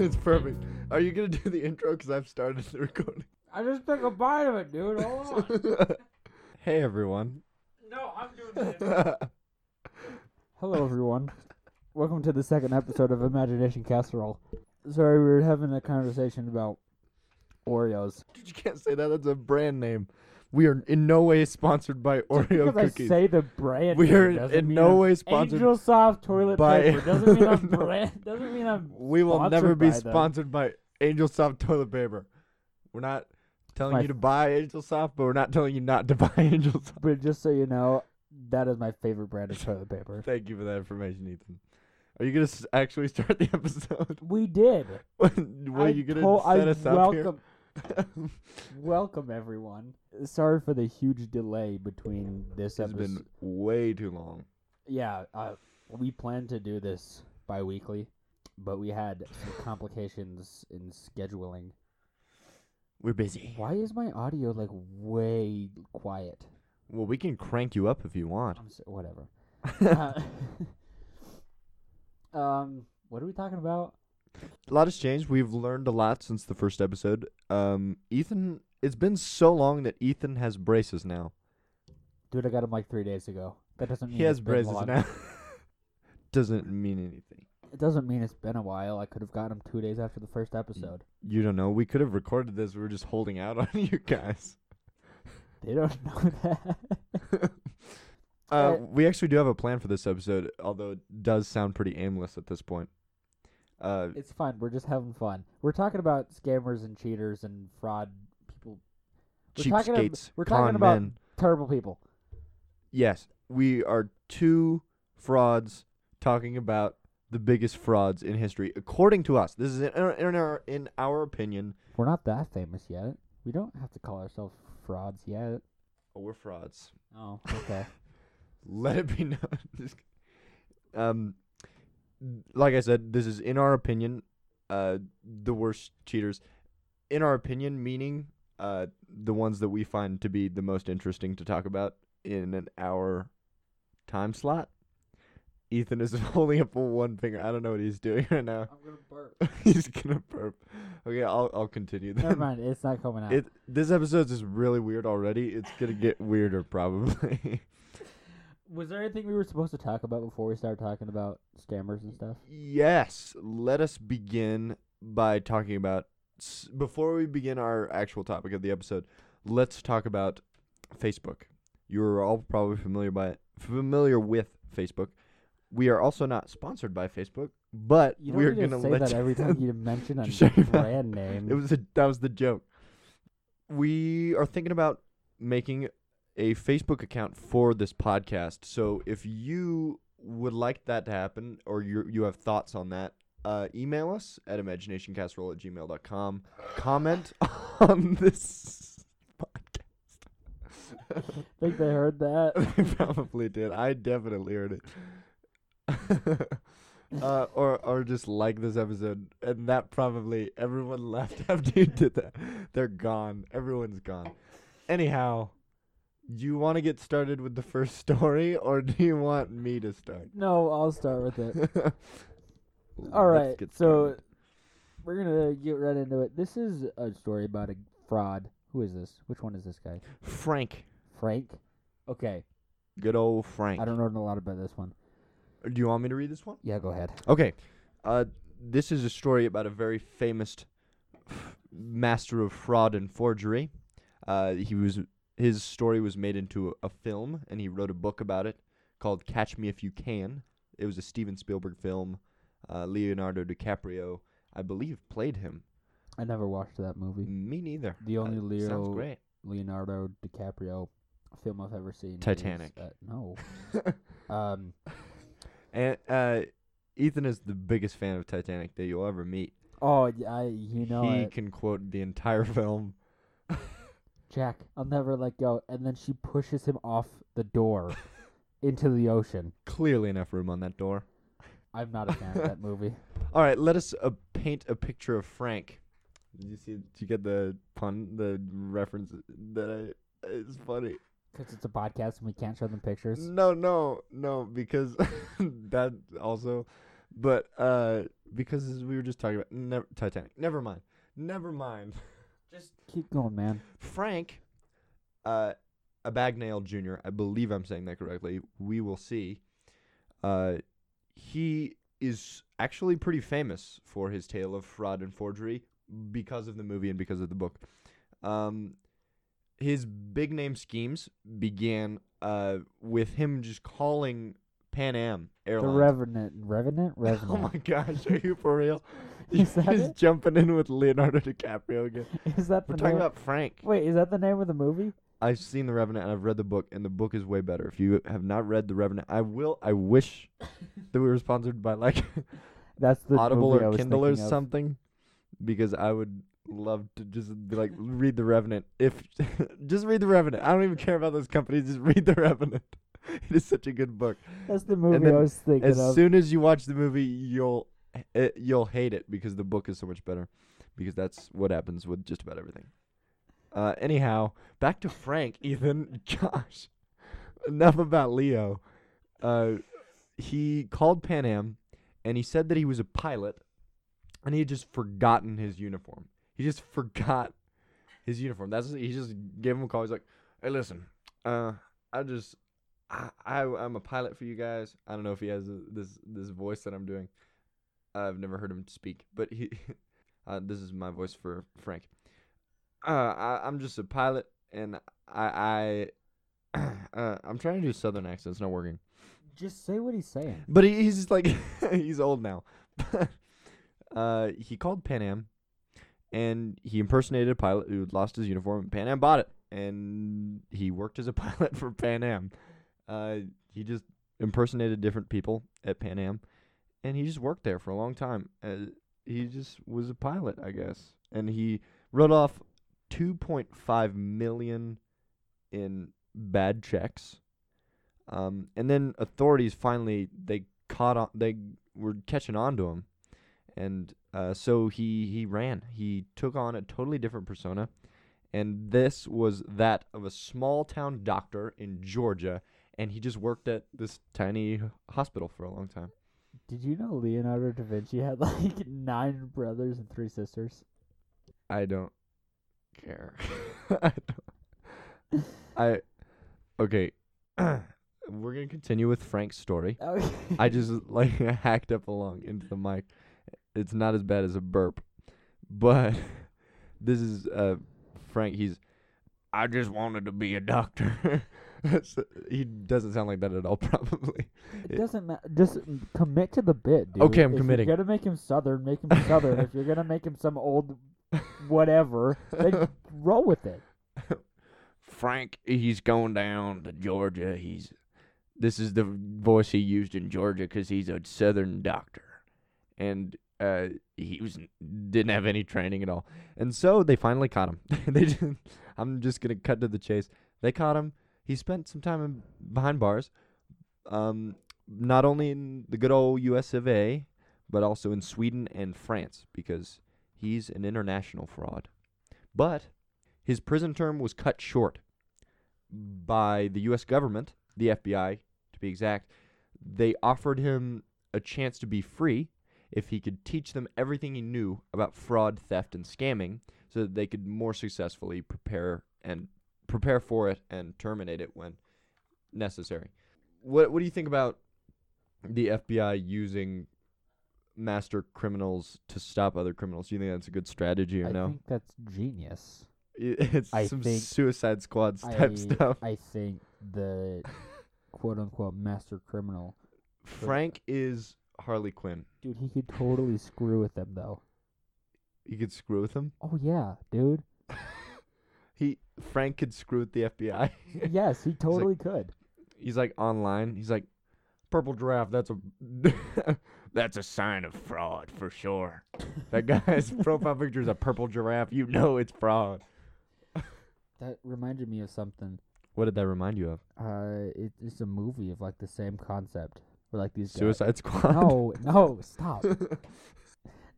it's perfect. Are you gonna do the intro? Because I've started the recording. I just took a bite of it, dude. Hold on. hey everyone. no, I'm doing this. Hello, everyone. Welcome to the second episode of Imagination Casserole. Sorry, we were having a conversation about Oreos. Dude, you can't say that. That's a brand name. We are in no way sponsored by Oreo because cookies. I say the brand. we are in no way sponsored. Angel Soft toilet by- paper doesn't mean I'm No. brand. Doesn't mean I'm. we will never be by sponsored by Angel Soft toilet paper. We're not telling My you to buy Angel Soft, but we're not telling you not to buy Angel Soft. But just so you know, that is my favorite brand of toilet paper. Thank you for that information, Ethan. Are you gonna s- actually start the episode? We did. What are I you gonna to- set I us up welcome, here? welcome everyone. Sorry for the huge delay between this It's episode. been way too long. Yeah, uh, we planned to do this bi-weekly, but we had some complications in scheduling. We're busy. Why is my audio like way quiet? Well, we can crank you up if you want. I'm so, whatever. Uh, um, what are we talking about? A lot has changed. We've learned a lot since the first episode. Um, Ethan, it's been so long that Ethan has braces now. Dude, I got him like three days ago. That doesn't mean He has braces long. now. Doesn't mean anything. It doesn't mean it's been a while. I could have gotten him two days after the first episode. You don't know. We could have recorded this. We were just holding out on you guys. They don't know that. Uh, Uh, we actually do have a plan for this episode, although it does sound pretty aimless at this point. Uh, It's fun. We're just having fun. We're talking about scammers and cheaters and fraud people. We're talking ab- cheapskates, we're con talking about men. terrible people. Yes, we are two frauds talking about the biggest frauds in history, according to us. This is in our, in our, in our opinion. We're not that famous yet. We don't have to call ourselves frauds yet. Oh, we're frauds. Oh, okay. Let it be known. Just um, like I said, this is in our opinion, uh, the worst cheaters. In our opinion, meaning uh, the ones that we find to be the most interesting to talk about in an hour time slot. Ethan is holding up one finger. I don't know what he's doing right now. I'm gonna burp. he's gonna burp. Okay, I'll I'll continue. Then. Never mind. It's not coming out. It this episode is really weird already. It's gonna get weirder probably. Was there anything we were supposed to talk about before we start talking about scammers and stuff? Yes, let us begin by talking about before we begin our actual topic of the episode. Let's talk about Facebook. You're all probably familiar by familiar with Facebook. We are also not sponsored by Facebook, but You don't we're gonna say that every time you mention a brand name. It was a that was the joke. We are thinking about making a Facebook account for this podcast. So if you would like that to happen or you you have thoughts on that, uh, email us at imaginationcasserole at gmail.com. Comment on this podcast. I think they heard that. they probably did. I definitely heard it. uh, or or just like this episode, and that probably everyone left after you did that. They're gone. Everyone's gone. Anyhow, do you want to get started with the first story, or do you want me to start? No, I'll start with it. All right, so we're gonna get right into it. This is a story about a fraud. Who is this? Which one is this guy? Frank, Frank. Okay, good old Frank. I don't know a lot about this one. Do you want me to read this one? Yeah, go ahead. Okay. Uh, this is a story about a very famous master of fraud and forgery. Uh, he was his story was made into a, a film, and he wrote a book about it called "Catch Me If You Can." It was a Steven Spielberg film. Uh, Leonardo DiCaprio, I believe, played him. I never watched that movie. Me neither. The only Uh, Leo. Leonardo DiCaprio film I've ever seen. is, Titanic. uh, no. um. And uh, Ethan is the biggest fan of Titanic that you'll ever meet. Oh, I. You know he it. can quote the entire film. Jack, I'll never let go. And then she pushes him off the door into the ocean. Clearly enough room on that door. I'm not a fan of that movie. All right, let us uh, paint a picture of Frank. Did you see? Did you get the pun, the reference that I? It's funny. Because it's a podcast and we can't show them pictures. No, no, no, because that also but uh, because we were just talking about never, Titanic. Never mind. Never mind. Just keep going, man. Frank, uh, Abagnale Jr. I believe I'm saying that correctly. We will see. Uh, he is actually pretty famous for his tale of fraud and forgery because of the movie and because of the book. Um, his big name schemes began uh, with him just calling Pan Am Airlines. The Airlines. Revenant, Revenant, oh my gosh, are you for real? Is that He's it? jumping in with Leonardo DiCaprio again. Is that the We're talking name? about Frank. Wait, is that the name of the movie? I've seen The Revenant and I've read the book, and the book is way better. If you have not read The Revenant, I will. I wish that we were sponsored by like That's the Audible or Kindle or of. something, because I would love to just be like read The Revenant. If just read The Revenant, I don't even care about those companies. Just read The Revenant. it is such a good book. That's the movie then I was thinking As of. soon as you watch the movie, you'll it, you'll hate it because the book is so much better. Because that's what happens with just about everything. Uh, anyhow, back to Frank. Ethan, Josh. Enough about Leo. Uh, he called Pan Am, and he said that he was a pilot, and he had just forgotten his uniform. He just forgot his uniform. That's he just gave him a call. He's like, "Hey, listen, uh, I just I, I I'm a pilot for you guys. I don't know if he has a, this this voice that I'm doing. I've never heard him speak, but he uh, this is my voice for Frank. Uh, I, I'm just a pilot, and I I uh, I'm trying to do a southern accent. It's not working. Just say what he's saying. But he, he's just like he's old now. uh, he called Pan Am, and he impersonated a pilot who lost his uniform. And Pan Am bought it, and he worked as a pilot for Pan Am. Uh, he just impersonated different people at Pan Am, and he just worked there for a long time. Uh, he just was a pilot, I guess, and he wrote off two point five million in bad checks. Um, and then authorities finally they caught on. They were catching on to him, and uh, so he he ran. He took on a totally different persona, and this was that of a small town doctor in Georgia, and he just worked at this tiny hospital for a long time. Did you know Leonardo da Vinci had like nine brothers and three sisters? I don't care. I don't. I okay. We're gonna continue with Frank's story. Okay. I just like hacked up along into the mic. It's not as bad as a burp, but this is uh Frank. He's I just wanted to be a doctor. So, he doesn't sound like that at all, probably. It doesn't matter. Just commit to the bit, dude. Okay, I'm if committing. You're gonna make him southern, make him southern. if you're gonna make him some old whatever, then roll with it. Frank, he's going down to Georgia. He's this is the voice he used in Georgia because he's a Southern doctor, and uh, he was didn't have any training at all. And so they finally caught him. they just, I'm just gonna cut to the chase. They caught him. He spent some time in, behind bars, um, not only in the good old U.S. of A., but also in Sweden and France because he's an international fraud. But his prison term was cut short by the U.S. government, the FBI to be exact. They offered him a chance to be free if he could teach them everything he knew about fraud, theft, and scamming, so that they could more successfully prepare and prepare for it and terminate it when necessary. What What do you think about the FBI using master criminals to stop other criminals? Do you think that's a good strategy or I no? I think that's genius. It's I some Suicide Squad I, type stuff. I think the quote unquote master criminal, Frank is Harley Quinn. dude, he could totally screw with them though. You could screw with them? Oh yeah, dude. He Frank could screw with the FBI. yes, he totally could. He's like online. He's like, purple giraffe. That's a that's a sign of fraud for sure. That guy's profile picture is a purple giraffe. You know it's fraud. That reminded me of something. What did that remind you of? Uh, it, it's a movie of like the same concept. Where like these guys. Suicide Squad. No, no, stop.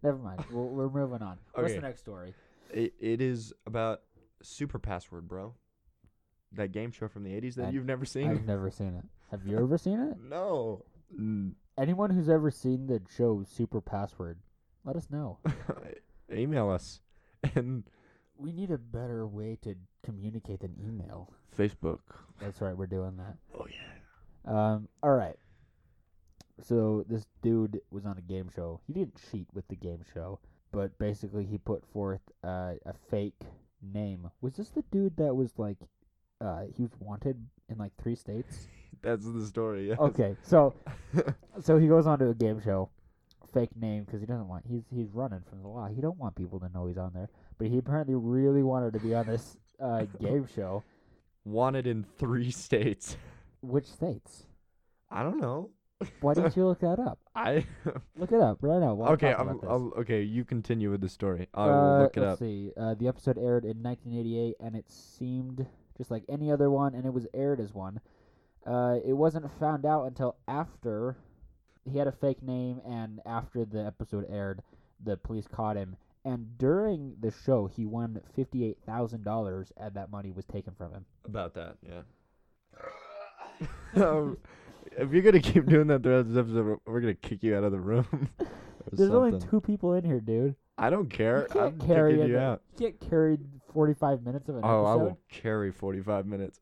Never mind. We're, we're moving on. What's the next story? It, it is about Super Password, bro. That game show from the 80s that you've never seen? I've never seen it. Have you ever seen it? No. Mm, anyone who's ever seen the show Super Password, let us know. Email us and We need a better way to communicate than email. Facebook. That's right, we're doing that. Oh yeah. Um, all right. So this dude was on a game show. He didn't cheat with the game show, but basically he put forth uh, a fake name. Was this the dude that was like, uh, he was wanted in like three states? That's the story. Yeah. Okay, so so he goes on to a game show, fake name because he doesn't want he's he's running from the law. He don't want people to know he's on there, but he apparently really wanted to be on this uh, game show. Wanted in three states. Which states? I don't know. Why didn't you look that up? I Look it up right now. while I'm okay. I'm, about this. I'll, okay. You continue with the story. I will Uh, look it let's up. see. Uh, the episode aired in 1988, and it seemed just like any other one, and it was aired as one. Uh, it wasn't found out until after he had a fake name, and after the episode aired, the police caught him. And during the show, he won fifty-eight thousand dollars, and that money was taken from him. About that, yeah. Um, if you're gonna keep doing that throughout this episode, we're- gonna kick you out of the room. There's only two people in here, dude. I don't care. You I'm can't carry kicking you out. You get carried forty-five minutes of an Oh, I episode. will carry 45 minutes.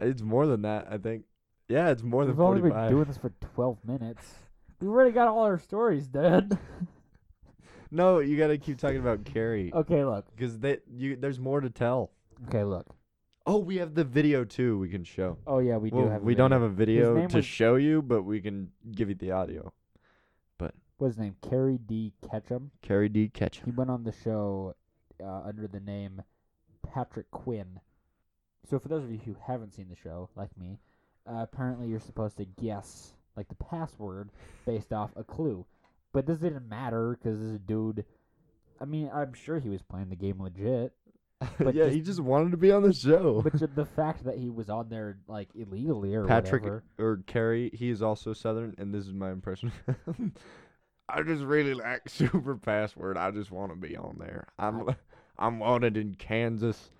It's more than that, I think. Yeah, it's more than We've only 45. been doing this for 12 minutes. We've already got all our stories done. no, you gotta keep talking about Kerry okay, look. because they you there's more to tell. Okay, look. Oh, we have the video too. We can show. Oh yeah, we do well, have. a we don't video. have a video name to was- show you, but we can give you the audio. But what's his name? Kerry D. Ketchum. Kerry D. Ketchum. He went on the show uh, under the name Patrick Quinn. So for those of you who haven't seen the show, like me, uh, apparently you're supposed to guess like the password based off a clue. But this didn't matter because this dude. I mean, I'm sure he was playing the game legit. But yeah, just- he just wanted to be on the show. But the fact that he was on there like illegally or Patrick whatever. or Kerry, he is also Southern, and this is my impression. I just really like Super Password. I just want to be on there. I'm I'm wanted in Kansas,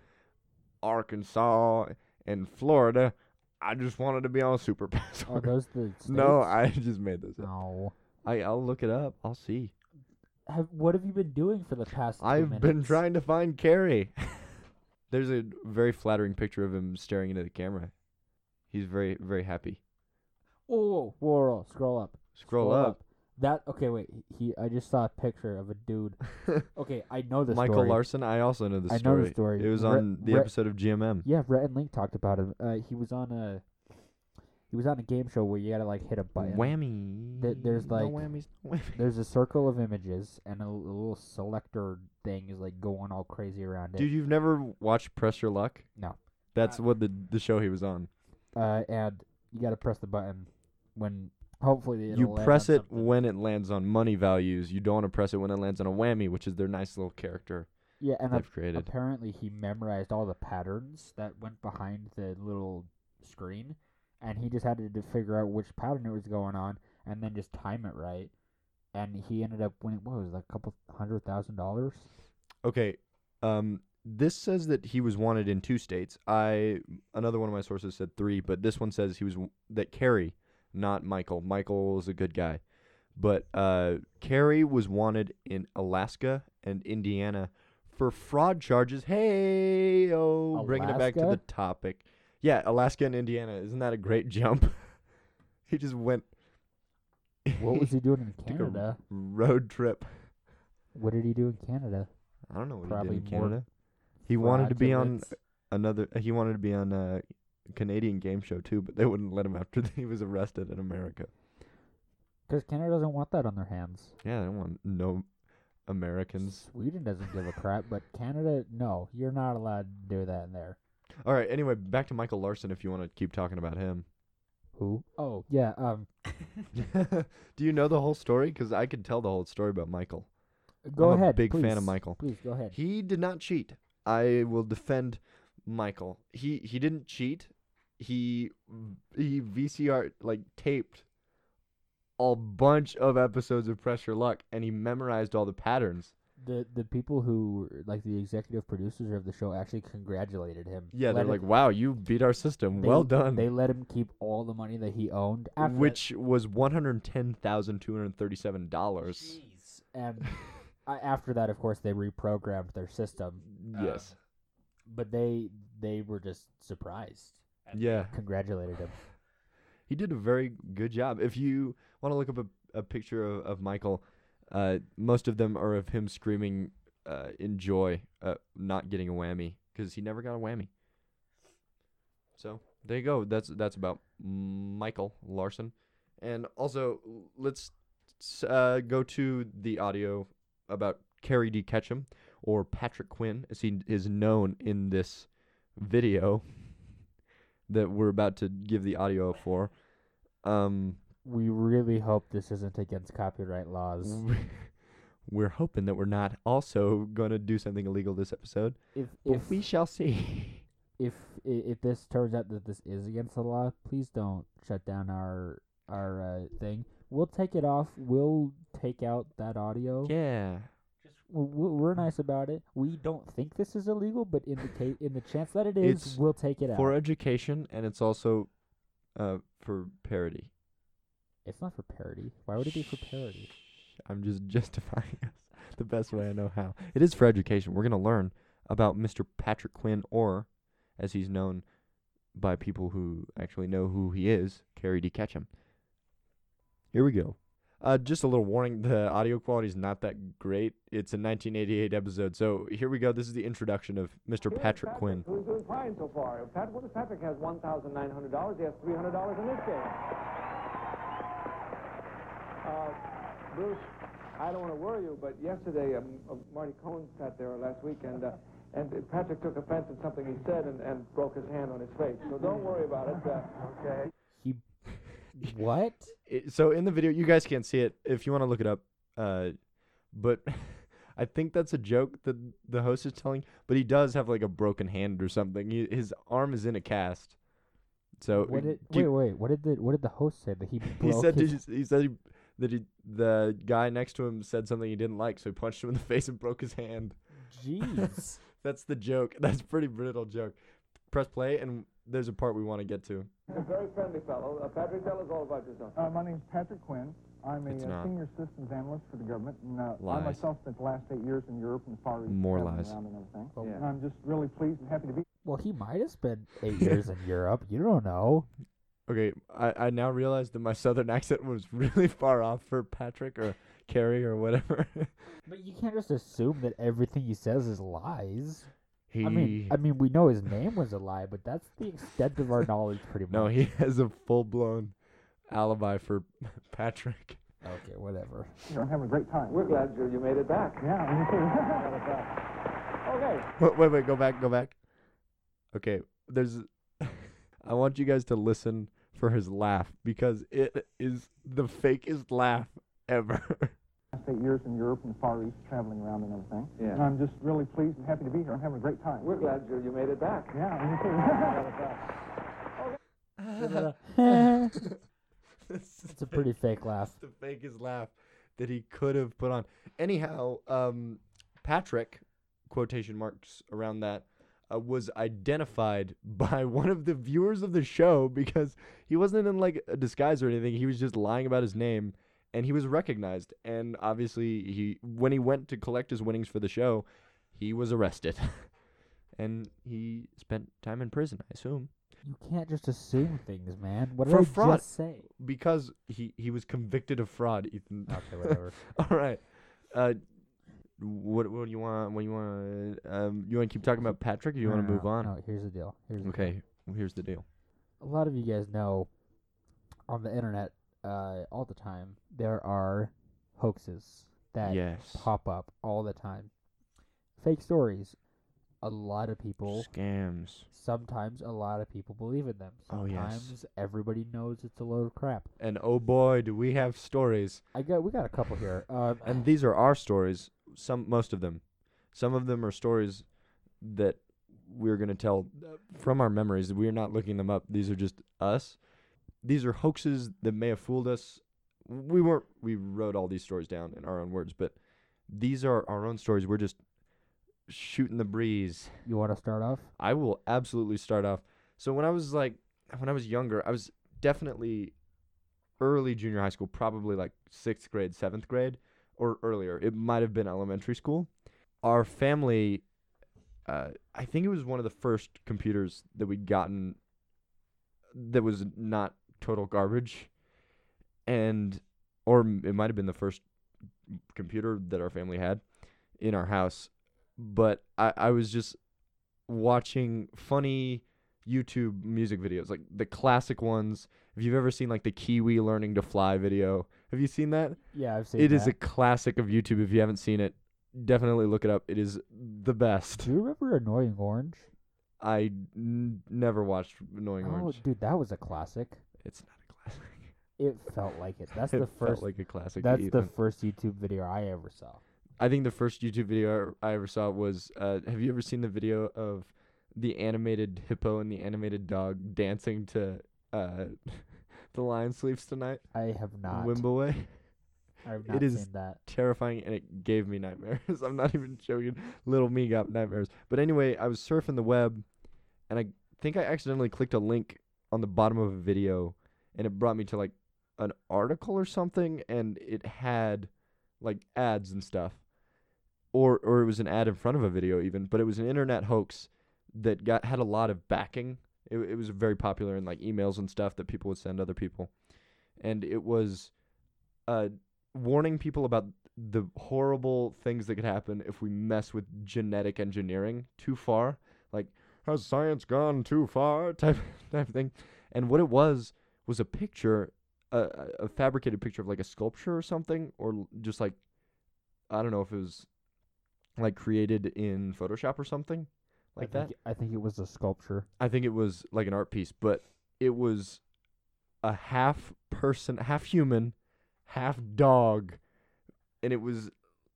Arkansas, and Florida. I just wanted to be on Super Are Password. those the no. I just made this up. No. I I'll look it up. I'll see. Have, what have you been doing for the past? I've been trying to find Kerry. There's a very flattering picture of him staring into the camera. He's very very happy. Whoa, whoa, whoa, scroll up. Scroll, up. That okay? Wait, he. I just saw a picture of a dude. Okay, I know this story. Michael story. Larson. I also know the story. I know the story. It was on the episode of GMM. Yeah, Rhett and Link talked about him. Uh, he was on a. He was on a game show where you gotta like hit a button. Whammy. Th- there's, no like- whammies. No whammies. There's a circle of images, and a little selector thing is like going all crazy around it. Dude, you've never watched Press Your Luck? No. That's Uh, what the the show he was on. uh, and you gotta press the button when hopefully it'll you land press on it something. when it lands on money values. You don't want to press it when it lands on a whammy, which is their nice little character Yeah, and they've created. apparently he memorized all the patterns that went behind the little screen, and he just had to figure out which pattern it was going on, and then just time it right. And he ended up winning. What was it, like a couple hundred thousand dollars? Okay. Um this says that he was wanted in two states. I another one of my sources said 3, but this one says he was that Kerry, not Michael. Michael is a good guy. But uh Kerry was wanted in Alaska and Indiana for fraud charges. Hey, oh, bringing it back to the topic. Yeah, Alaska and Indiana. Isn't that a great jump? he just went What was he doing in Canada? road trip. What did he do in Canada? I don't know what Probably he did in Canada. He wanted to be on another he wanted to be on a Canadian game show too, but they wouldn't let him after he was arrested in America. Because Canada doesn't want that on their hands. Yeah, they don't want no Americans. Sweden doesn't give a crap, but Canada, no, you're not allowed to do that in there. All right, anyway, back to Michael Larson if you want to keep talking about him. Who? Oh, yeah. Um, Do you know the whole story? Because I could tell the whole story about Michael. go I'm ahead. a big fan of. Michael. Please go ahead. He did not cheat. I will defend Michael. He he didn't cheat. He he VCR like taped a bunch of episodes of Press Your Luck and he memorized all the patterns. The the people who like the executive producers of the show actually congratulated him. Yeah, Let they're him- like, "Wow, you beat our system. they- well done." They let him keep all the money that he owned, after that- Which was one hundred ten thousand two hundred thirty-seven dollars. Jeez. And uh, after that, of course, they reprogrammed their system. uh, Yes. but they they were just surprised. and Yeah. congratulated him. He did a very good job. If you want to look up a, a picture of, of Michael, uh, most of them are of him screaming uh, in joy, uh, not getting a whammy because he never got a whammy. So there you go. That's that's about Michael Larson, and also let's uh, go to the audio about Kerry D. Ketchum or Patrick Quinn, as he is known in this video that we're about to give the audio for. Um, We really hope this isn't against copyright laws. we're hoping that we're not also going to do something illegal this episode. If But if we shall see. if if this turns out that this is against the law, please don't shut down our our uh, thing. We'll take it off. We'll take out that audio. yeah. Just we're nice about it. We don't think this is illegal, but in the case in the chance that it is, It's we'll take it For out. For education, and it's also uh, for parody. It's not for parody. Why would it be for parody? I'm just justifying us the best way I know how. It is for education. We're going to learn about Mr. Patrick Quinn, or as he's known by people who actually know who he is, Kerry D. Ketchum. Here we go. Uh, just a little warning: the audio quality is not that great. It's a 1988 episode, so here we go. This is the introduction of Mr. Here's Patrick Quinn. Who's doing fine so far. Pat, what if Patrick has one thousand nine hundred dollars? He has three hundred dollars in this game. Uh, Bruce, I don't want to worry you, but yesterday um, uh, Marty Cohen sat there last week, and uh, and Patrick took offense at something he said and, and broke his hand on his face. So don't worry about it. Uh, okay. He what? it, so in the video, you guys can't see it if you want to look it up. Uh, but I think that's a joke that the host is telling. But he does have like a broken hand or something. He, his arm is in a cast. So What did do you- wait wait? What did the what did the host say that he he said his, he, he said he, that he, the guy next to him said something he didn't like, so he punched him in the face and broke his hand. Jeez. That's the joke. That's a pretty brutal joke. Press play, and there's a part we want to get to. A very friendly fellow. Uh, Patrick, tell us all about yourself. Uh, my name's Patrick Quinn. I'm a uh, senior systems analyst for the government, and uh, Lies. I myself spent the last eight years in Europe and the Far East, More traveling lies. around and everything. Oh, Yeah. And I'm just really pleased and happy to be. well, he might have spent eight years in Europe. You don't know. Okay, I, I now realize that my southern accent was really far off for Patrick or Kerry or whatever. But you can't just assume that everything he says is lies. he I mean, I mean, we know his name was a lie, but that's the extent of our knowledge, pretty much. no, he has a full blown alibi for Patrick. Okay, whatever. here. I'm having a great time. We're glad you, you made it back. Yeah, me too. Got it back. Okay. Wait, wait, wait, go back, go back. Okay, there's. I want you guys to listen for his laugh because it is the fakest laugh ever. last eight years in Europe and the Far East, traveling around and everything. Yeah. And I'm just really pleased and happy to be here. I'm having a great time. We're glad you, you made it back. Yeah, me too. Got it back. It's a pretty fake laugh. the fakest laugh that he could have put on. Anyhow, um, Patrick, quotation marks around that, uh, was identified by one of the viewers of the show because he wasn't in like a disguise or anything. He was just lying about his name, and he was recognized. And obviously, he when he went to collect his winnings for the show, he was arrested, and he spent time in prison. I assume. You can't just assume things, man. What did For I fraud. just say? because he he was convicted of fraud, Ethan. Okay, whatever. All right. Uh, what what do you want? What do you want? Um, you want to keep talking about Patrick, or do you No, want to no, move no, on? No, here's the deal. Here's the Okay. Well, here's the deal. a lot of you guys know on the internet uh, all the time there are hoaxes that yes. pop up all the time. Fake stories. A lot of people, Scams. sometimes a lot of people believe in them. Oh, yes. Sometimes everybody knows it's a load of crap. And oh boy, do we have stories. I got we got a couple here. Um, And these are our stories. Some, most of them. Some of them are stories that we're gonna tell uh, from our memories. We're not looking them up. These are just us. These are hoaxes that may have fooled us. We weren't. We wrote all these stories down in our own words, but these are our own stories. We're just shooting the breeze. You want to start off? I will absolutely start off. So when I was like when I was younger, I was definitely early junior high school, probably like 6th grade, 7th grade or earlier. It might have been elementary school. Our family uh, I think it was one of the first computers that we'd gotten that was not total garbage and or it might have been the first computer that our family had in our house but I, I was just watching funny YouTube music videos, like the classic ones. If you've ever seen like the Kiwi learning to fly video, have you seen that? Yeah, I've seen it. It is a classic of YouTube. If you haven't seen it, definitely look it up. It is the best. Do you remember Annoying Orange? I n- never watched Annoying Orange. oh, Orange. dude, that was a classic. It's not a classic. It felt like it. That's it the felt first. like a classic. that's the first YouTube video I ever saw. I think the first YouTube video I ever saw was. Uh, have you ever seen the video of the animated hippo and the animated dog dancing to uh, "The Lion Sleeps Tonight"? I have not. Wimbaway. I've not it is- seen that. Terrifying, and it gave me nightmares. I'm not even joking. Little me got nightmares. But anyway, I was surfing the web, and I think I accidentally clicked a link on the bottom of a video, and it brought me to like an article or something, and it had like ads and stuff, or or it was an ad in front of a video even, but it was an internet hoax that got had a lot of backing. It it was very popular in like emails and stuff that people would send other people, and it was, uh, warning people about the horrible things that could happen if we mess with genetic engineering too far. Like, has science gone too far? Type type thing. And what it was was a picture, a a fabricated picture of like a sculpture or something, or just like, I don't know if it was like created in Photoshop or something like I that. think, I think it was a sculpture. I think it was like an art piece, but it was a half person, half human, half dog, and it was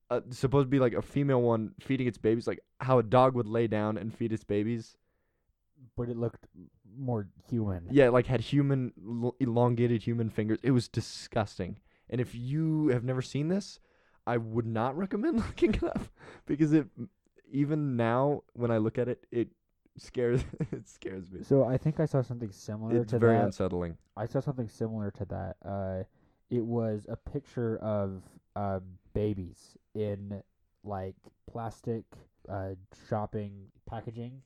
uh, supposed to be like a female one feeding its babies, like how a dog would lay down and feed its babies. But it looked more human. Yeah, like had human, l- elongated human fingers. It was disgusting. And if you have never seen this, I would not recommend looking it up because it, even now when I look at it, it scares it scares me. So I think I saw something similar It's to very that. unsettling. I saw something similar to that. Uh, it was a picture of uh, babies in like plastic uh, shopping packaging,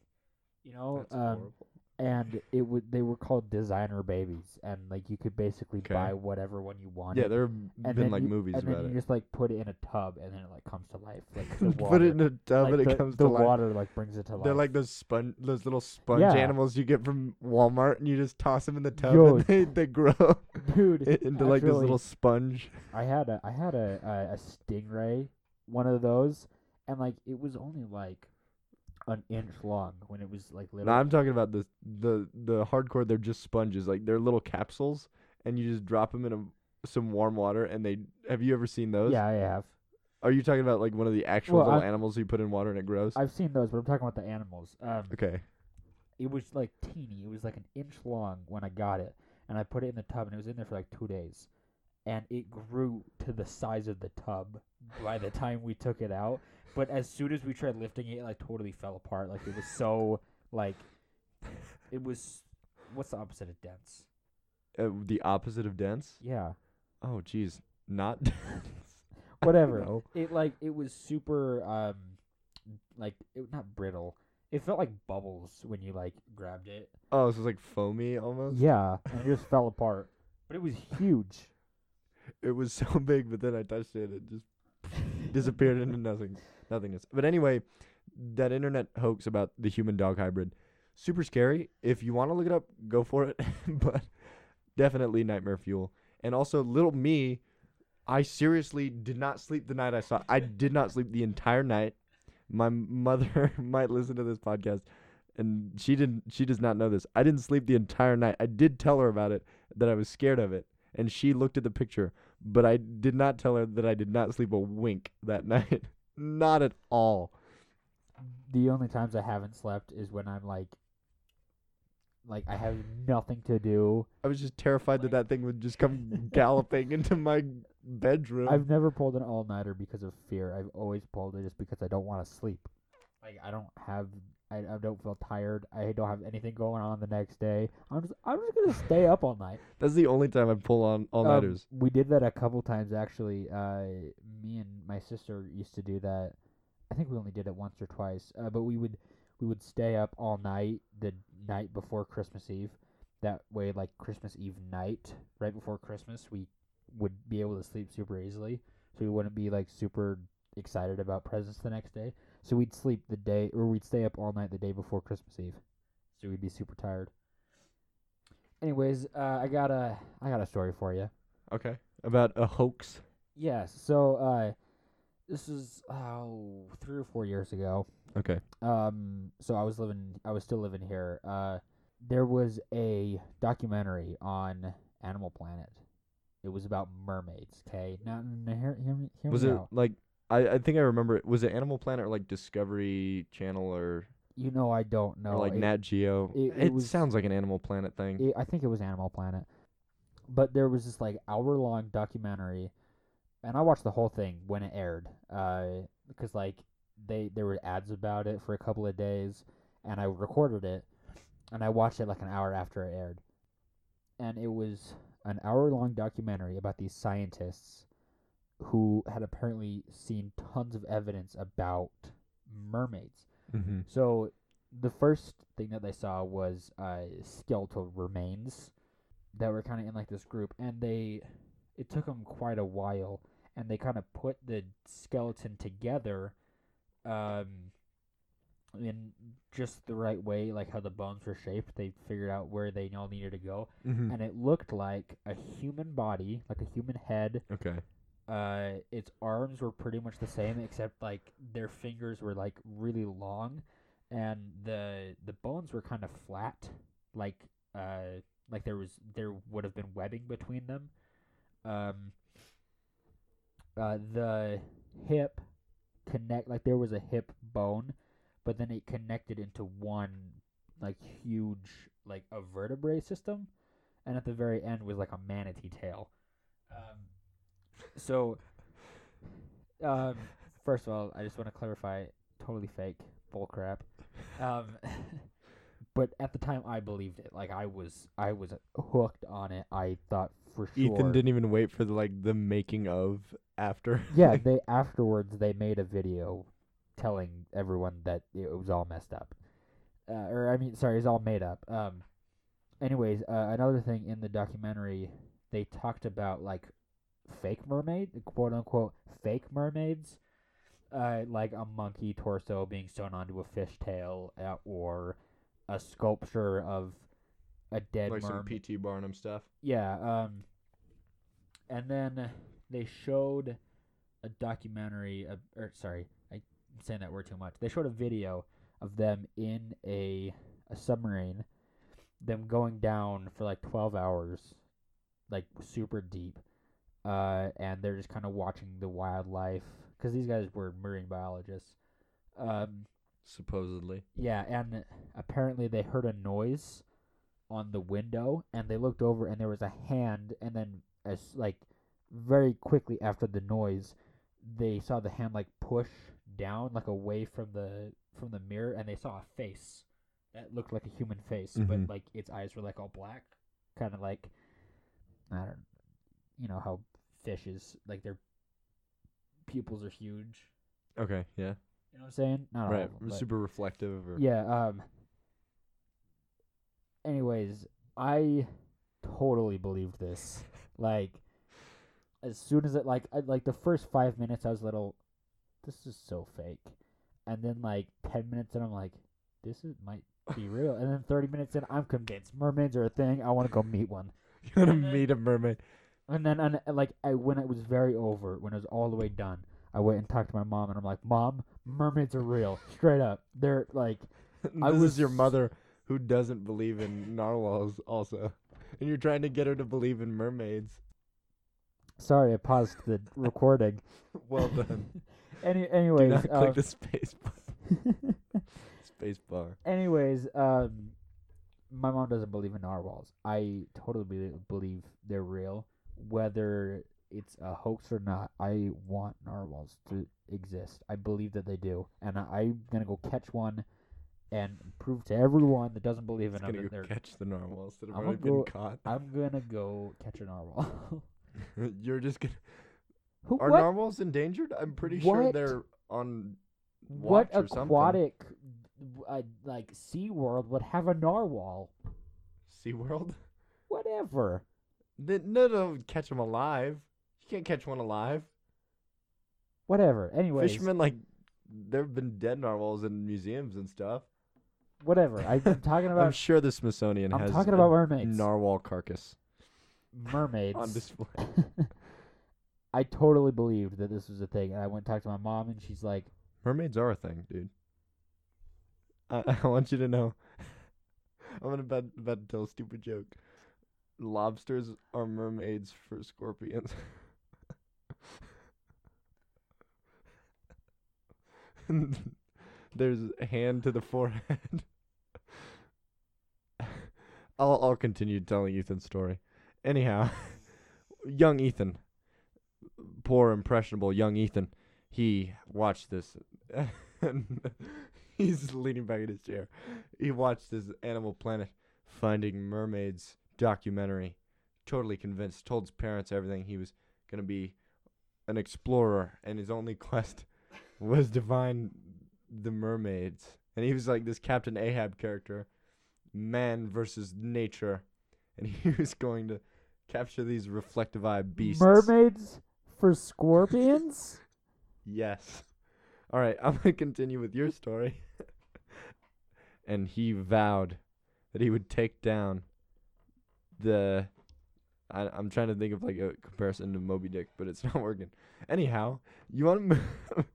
you know, um, and it would they were called designer babies, and like you could basically Okay. buy whatever one you wanted. Yeah, there have and been like you, movies and about then it. you just like put it in a tub, and then it like comes to life. Like the water, Put it in a tub like and the, it comes the to life. water like brings it to life. They're like those sponge, those little sponge Yeah. animals you get from Walmart, and you just toss them in the tub, Yo, and they, they grow dude, into like this little sponge. I had a I had a, a a stingray, one of those, and like it was only like an inch long when it was like little. No, I'm talking about the the the hardcore. They're just sponges, like they're little capsules, and you just drop them in a, some warm water, and they. Have you ever seen those? yeah, I have. Are you talking about like one of the actual Well, little I- animals you put in water and it grows? I've seen those, but I'm talking about the animals. Um, okay. it was like teeny. It was like an inch long when I got it, and I put it in the tub, and it was in there for like two days, and it grew to the size of the tub by the time we took it out. But as soon as we tried lifting it, it like totally fell apart. Like it was so like it was. What's the opposite of dense? Uh, the opposite of dense. Yeah. Oh, geez, not dense. Whatever. It like it was super um like it, not brittle. It felt like bubbles when you like grabbed it. Oh, so it's like foamy almost. Yeah, and it just fell apart. But it was huge. It was so big, but then I touched it, and it just disappeared into nothing, nothingness. But anyway, that internet hoax about the human dog hybrid, super scary. If you want to look it up, go for it. but definitely nightmare fuel. And also, little me, I seriously did not sleep the night I saw. I did not sleep the entire night. My mother might listen to this podcast, and she didn't. She does not know this. I didn't sleep the entire night. I did tell her about it, that I was scared of it, and she looked at the picture but I did not tell her that I did not sleep a wink that night. Not at all. The only times I haven't slept is when I'm like like I have nothing to do. I was just terrified that that thing would just come galloping into my bedroom. I've never pulled an all nighter because of fear. I've always pulled it just because I don't want to sleep. Like I don't have, I, I don't feel tired. I don't have anything going on the next day. I'm just, I'm just gonna stay up all night. That's the only time I pull on all Um, nighters. we did that a couple times actually. Uh, me and my sister used to do that. I think we only did it once or twice. Uh, but we would we would stay up all night the night before Christmas Eve. That way, like Christmas Eve night, right before Christmas, we would be able to sleep super easily. So we wouldn't be like super excited about presents the next day. So we'd sleep the day, or we'd stay up all night the day before Christmas Eve. So we'd be super tired. Anyways, uh, I got a I got a story for you. Okay. About a hoax. Yes. So uh, this is oh three or four years ago. Okay. Um, so I was living, I was still living here. Uh, there was a documentary on Animal Planet. It was about mermaids. Okay, now, now hear, hear me, hear Was me it out. like I, I think I remember it. Was it Animal Planet or like Discovery Channel or, You know, I don't know. or like It- Nat Geo? it- It, was- sounds like an Animal Planet thing. it- I think it was Animal Planet. But there was this like hour long documentary, and I watched the whole thing when it aired. Uh, because like they there were ads about it for a couple of days, and I recorded it, and I watched it like an hour after it aired. And it was an hour long documentary about these scientists who had apparently seen tons of evidence about mermaids. mm-hmm. So the first thing that they saw was uh, skeletal remains that were kind of in like this group, and they it took them quite a while, and they kind of put the skeleton together, um, in just the right way, like how the bones were shaped. They figured out where they all needed to go, Mm-hmm. and it looked like a human body, like a human head, Okay. Uh its arms were pretty much the same except like their fingers were like really long and the the bones were kind of flat like uh like there was there would have been webbing between them. Um uh the hip connect like there was a hip bone but then it connected into one like huge like a vertebrae system and at the very end was like a manatee tail. Um so, um, first of all, I just want to clarify, totally fake, bullcrap. Um, but at the time, I believed it. Like I was, I was hooked on it. I thought for sure. Ethan didn't even wait for the like the making of after. Yeah, they afterwards they made a video telling everyone that it was all messed up. Uh, or I mean, sorry, it's all made up. Um, anyways, uh, another thing in the documentary, they talked about like fake mermaid, quote unquote fake mermaids, uh, like a monkey torso being sewn onto a fish tail, uh, or a sculpture of a dead like some. PT Barnum stuff. Yeah, um, and then they showed a documentary, of, or sorry, I'm saying that word too much. They showed a video of them in a a submarine, them going down for like twelve hours, like super deep, uh, and they're just kind of watching the wildlife because these guys were marine biologists. Um, Supposedly. yeah, and apparently they heard a noise on the window, and they looked over, and there was a hand, and then as like very quickly after the noise, they saw the hand like push down, like away from the from the mirror, and they saw a face that looked like a human face, Mhm. but like its eyes were like all black, kind of like I don't, you know how fishes like their pupils are huge. Okay. Yeah. You know what I'm saying? Not all right. of them, but- Super reflective. Or yeah. Um. Anyways, I totally believed this. Like, as soon as it like I, like the first five minutes, I was a little, this is so fake, and then like ten minutes and I'm like, this is might be real, and then thirty minutes in, I'm convinced mermaids are a thing. I want to go meet one. You want to meet a mermaid? And then, and uh, like, I when it was very over, when it was all the way done, I went and talked to my mom, and I'm like, "Mom, mermaids are real, straight up. They're like, I was your mother who doesn't believe in narwhals, also, and you're trying to get her to believe in mermaids. sorry, I paused the recording. Well done. Any, Do anyways, not uh, click the space bar. space bar. anyways, um, my mom doesn't believe in narwhals. I totally believe they're real. Whether it's a hoax or not, I want narwhals to exist. I believe that they do, and I, I'm gonna go catch one and prove to everyone that doesn't believe in them that they're. catch the narwhals that have I'm already been go- caught. I'm gonna go catch a narwhal. You're just gonna. Who? Are what? narwhals endangered? I'm pretty sure they're on what watch or something. aquatic, uh, like Sea World would have a narwhal? SeaWorld? Whatever. They, no, no, catch them alive. You can't catch one alive. Whatever. Anyways, Fishermen like there have been dead narwhals in museums and stuff. whatever. I, I'm talking about I'm about sure the Smithsonian I'm has talking a about mermaids. narwhal carcass mermaids. on display. I totally believed that this was a thing, and I went and talked to my mom, and she's like, Mermaids are a thing, dude. I, I want you to know. I'm about, about to tell a stupid joke. Lobsters are mermaids for scorpions. There's a hand to the forehead. I'll I'll continue telling Ethan's story. Anyhow, young Ethan, poor impressionable young Ethan, he watched this and he's leaning back in his chair. He watched this Animal Planet Finding Mermaids documentary. Totally convinced, told his parents everything. He was gonna be an explorer, and his only quest was to find the mermaids. And he was like this Captain Ahab character, man versus nature, and he was going to capture these reflective eye beasts. "Mermaids for scorpions." Yes. All right, I'm going to continue with your story. and he vowed that he would take down the. I, I'm trying to think of like a comparison to Moby Dick, but it's not working. Anyhow, you want to.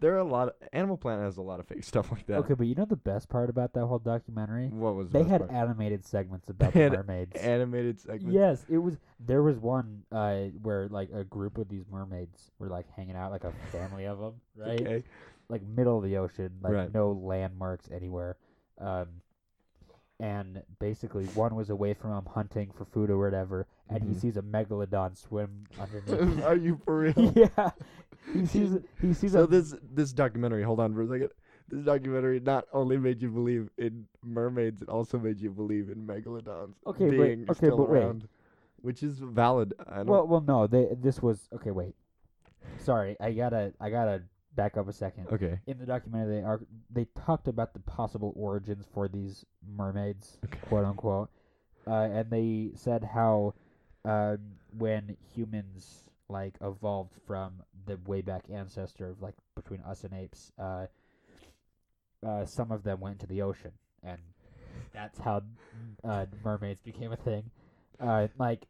there are a lot of. Animal Planet has a lot of fake stuff like that. Okay, but you know the best part about that whole documentary? What was the They had part? animated segments about the mermaids. animated segments? Yes, it was. There was one uh, where like a group of these mermaids were like hanging out, like a family of them, right? Okay. Like middle of the ocean, like Right. no landmarks anywhere. Um, and basically, one was away from him hunting for food or whatever, and he Mhm. sees a megalodon swim underneath. are you for real? yeah, he sees. He sees So a this this documentary, hold on for a second. This documentary not only made you believe in mermaids, it also made you believe in megalodons Okay, but- being okay, still but wait. around, which is valid. I don't. Well, well, no. They this was okay. Wait, sorry. I gotta I gotta back up a second. okay. In the documentary, they are they talked about the possible origins for these mermaids, Okay. quote unquote, uh, and they said how um, when humans like evolved from the way back ancestor of like between us and apes, uh, uh, some of them went to the ocean, and that's how uh, mermaids became a thing. Uh, like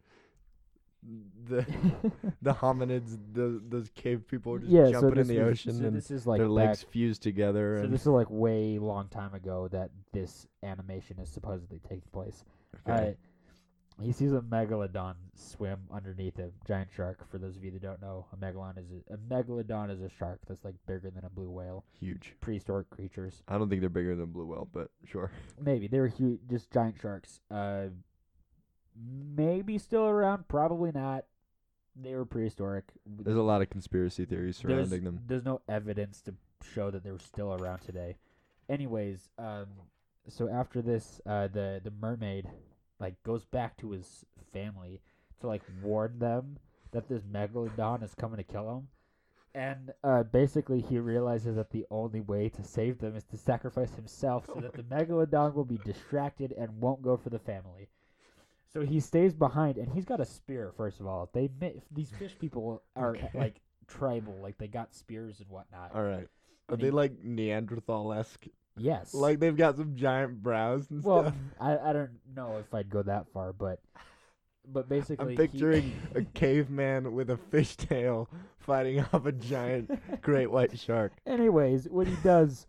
The the hominids, the those cave people were just yeah, so jumping in this the was- ocean so and this is like their back, legs fused together. So and this is like way long time ago that this animation is supposedly taking place. okay. Uh, he sees a megalodon swim underneath a giant shark. For those of you that don't know, a megalodon is a, a megalodon is a shark that's like bigger than a blue whale. huge. Prehistoric creatures. I don't think they're bigger than blue whale, but sure. Maybe they were huge, just giant sharks. Uh, maybe still around. Probably not. They were prehistoric. There's a lot of conspiracy theories there's, surrounding them. There's no evidence to show that they were still around today. Anyways, um, so after this, uh, the the mermaid like goes back to his family to like warn them that this megalodon is coming to kill him. And uh, basically, he realizes that the only way to save them is to sacrifice himself, so that the megalodon will be distracted and won't go for the family. So he stays behind, and he's got a spear. First of all, they these fish people are Okay. like tribal, like they got spears and whatnot. All right. Are And they he- like Neanderthal esque? Yes. Like they've got some giant brows and well, stuff. I I don't know if I'd go that far, but but basically, I'm he- picturing a caveman with a fishtail fighting off a giant great white shark. Anyways, what he does,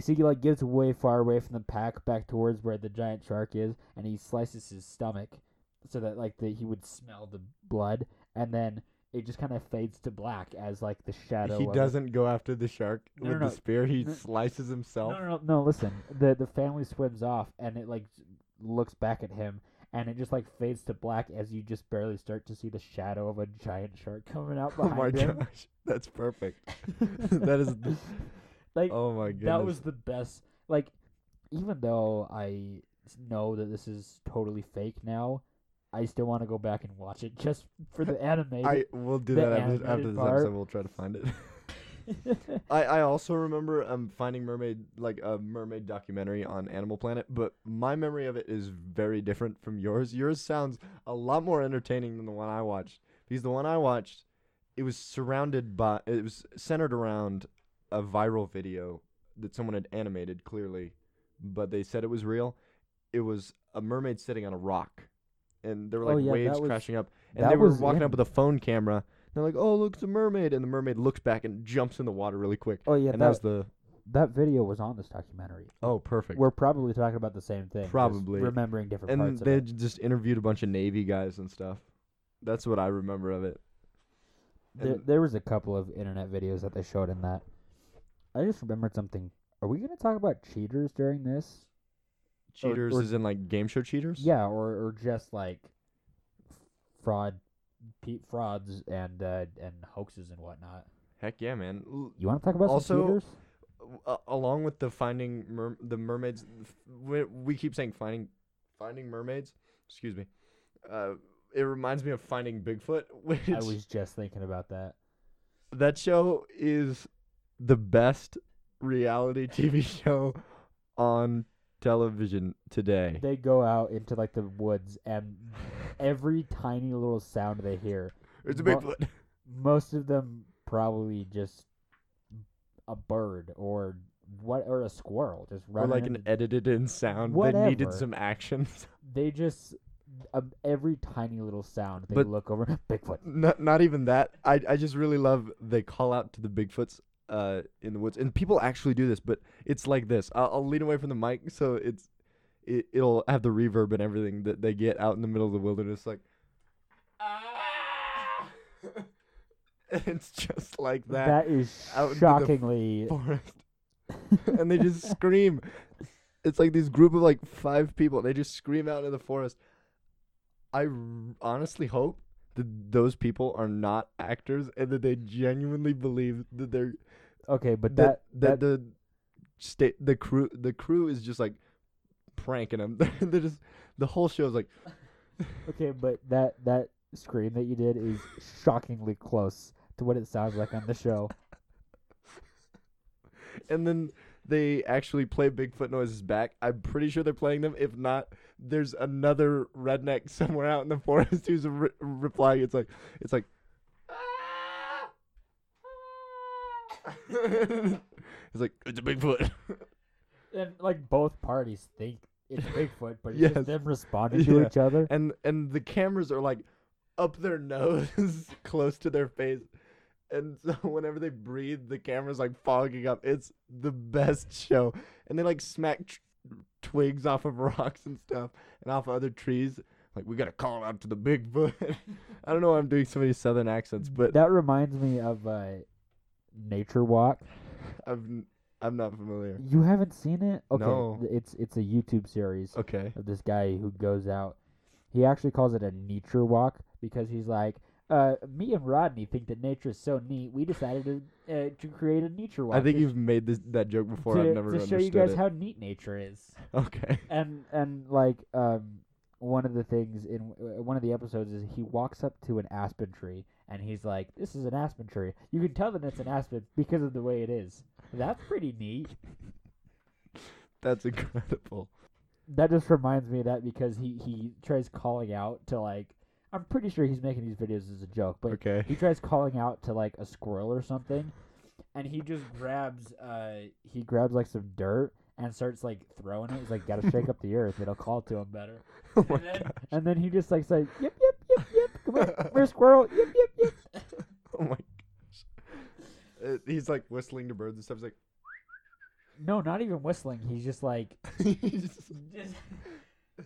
he like gets way far away from the pack, back towards where the giant shark is, and he slices his stomach, so that like the, he would smell the blood, and then it just kind of fades to black as like the shadow. He doesn't go after the shark No, with no, the spear. He slices himself. No, no, no, no. Listen, the the family swims off, and it like looks back at him, and it just like fades to black as you just barely start to see the shadow of a giant shark coming out behind him. Oh my him. gosh, that's perfect. that is the, like oh my goodness. that was the best. Like, even though I know that this is totally fake now, I still want to go back and watch it just for the anime. I will do that after, after this part. episode. We'll try to find it. I, I also remember um finding mermaid like a mermaid documentary on Animal Planet, but my memory of it is very different from yours. Yours sounds a lot more entertaining than the one I watched because the one I watched it was surrounded by it was centered around a viral video that someone had animated clearly, but they said it was real. It was a mermaid sitting on a rock, and there were Oh, like yeah, waves was- crashing up, and they were was walking in- up with a phone camera. They're like, "Oh, look, it's a mermaid," and the mermaid looks back and jumps in the water really quick. oh yeah, and that that was the that video was on this documentary. oh, perfect. We're probably talking about the same thing. just Probably. remembering different and parts they of it. just interviewed a bunch of Navy guys and stuff. That's what I remember of it. There, there was a couple of internet videos that they showed in that. I just remembered something. Are we gonna talk about cheaters during this? Cheaters or- is in like game show cheaters. Yeah, or or just like fraud, pe- frauds and uh, and hoaxes and whatnot. Heck yeah, man. You want to talk about some Also- cheaters? uh, along with the finding mer- the mermaids, we, we keep saying finding finding mermaids. Excuse me. Uh, it reminds me of Finding Bigfoot, which I was just thinking about that. that show is the best reality TV show on television today. They go out into like the woods and every tiny little sound they hear, It's a Mo- Bigfoot. most of them probably just a bird or what or a squirrel just running. Or like an edited in sound. They needed some action. they just um, every tiny little sound they But- look over Bigfoot. not not even that. I I just really love they call out to the Bigfoots uh in the woods, and people actually do this, but it's like this. I'll, I'll lean away from the mic so it's it, it'll have the reverb and everything that they get out in the middle of the wilderness, like. it's just like that, that is out into the shockingly forest, and they just scream. It's like this group of like five people. They just scream out into the forest. I r- honestly hope that those people are not actors and that they genuinely believe that they're okay, but that that that, the state the crew the crew is just like pranking them. they're just the whole show is like okay, but that that scream that you did is shockingly close to what it sounds like on the show. and then they actually play Bigfoot noises back. I'm pretty sure they're playing them. If not, there's another redneck somewhere out in the forest who's re- replying. It's like, it's like, it's like it's a Bigfoot. and like both parties think it's Bigfoot, but it's Yes. just them responding to Yeah. each other. and and the cameras are like up their nose, close to their face. And so whenever they breathe, the camera's like fogging up. It's the best show. And they like smack tr- twigs off of rocks and stuff and off other trees. Like we gotta call out to the Bigfoot. I don't know why I'm doing so many southern accents, but that reminds me of uh, Nature Walk. N- I'm not familiar. You haven't seen it? Okay, No. it's it's a YouTube series Okay. of this guy who goes out. He actually calls it a nature walk because he's like, uh, me and Rodney think that nature is so neat. We decided to uh, to create a nature walk. I think you've made this that joke before. to, I've never to show you guys it. how neat nature is. okay. and and like um one of the things in one of the episodes is he walks up to an aspen tree and he's like this is an aspen tree. You can tell that it's an aspen because of the way it is. That's pretty neat. That's incredible. that just reminds me of that because he he tries calling out to like i'm pretty sure he's making these videos as a joke but Okay. he tries calling out to like a squirrel or something and he just grabs uh he grabs like some dirt and starts like throwing it. He's like gotta shake up the earth. It'll call to him better. Oh and then, and then he just like says, "Yep, yep, yep. Come come here, squirrel. Yep, yep, yep." Oh my gosh. Uh, he's like whistling to birds and stuff. He's like, No, not even whistling. He's just like, he's just- just,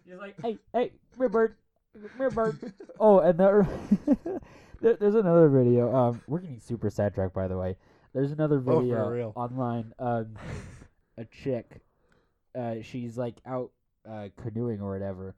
just like, hey, hey, bird, here, bird. Oh, and there, there, there's another video. Um, we're getting super sidetracked, by the way. There's another Oh, video real. online. Um, a chick, uh, she's like out uh canoeing or whatever,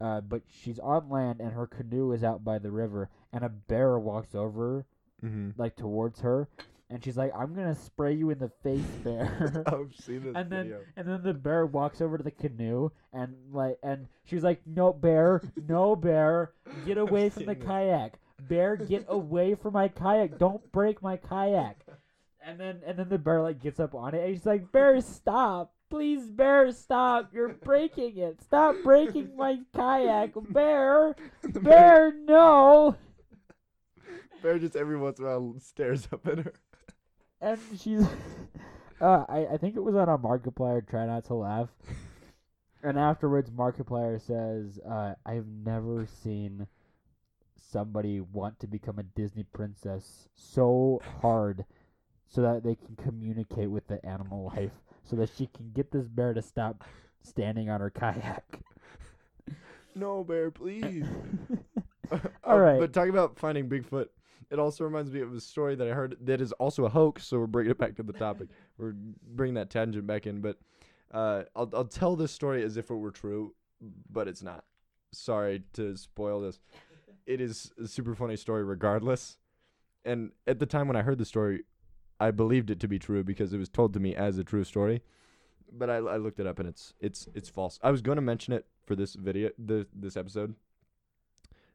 uh, but she's on land and her canoe is out by the river, and a bear walks over Mm-hmm. like towards her, and she's like, "I'm gonna spray you in the face, bear." I've seen this and then video. and then the bear walks over to the canoe and like and she's like no bear no bear get away from the kayak bear get away from my kayak don't break my kayak and then and then the bear like gets up on it and she's like bear stop please bear stop. You're breaking it. Stop breaking my kayak. Bear The bear no. Bear just every once in a while stares up at her. and she's uh I, I think it was on a markiplier try not to laugh. And afterwards markiplier says uh i've never seen somebody want to become a disney princess so hard so that they can communicate with the animal life so that she can get this bear to stop standing on her kayak No, bear, please. All Uh, right. But talking about finding Bigfoot, it also reminds me of a story that I heard that is also a hoax. So we're bringing it back to the topic. we're bringing that tangent back in, but uh, I'll I'll tell this story as if it were true, but it's not. Sorry to spoil this. It is a super funny story, regardless. And at the time when I heard the story, I believed it to be true because it was told to me as a true story. But I, I looked it up and it's it's it's false. I was going to mention it for this video, the this episode,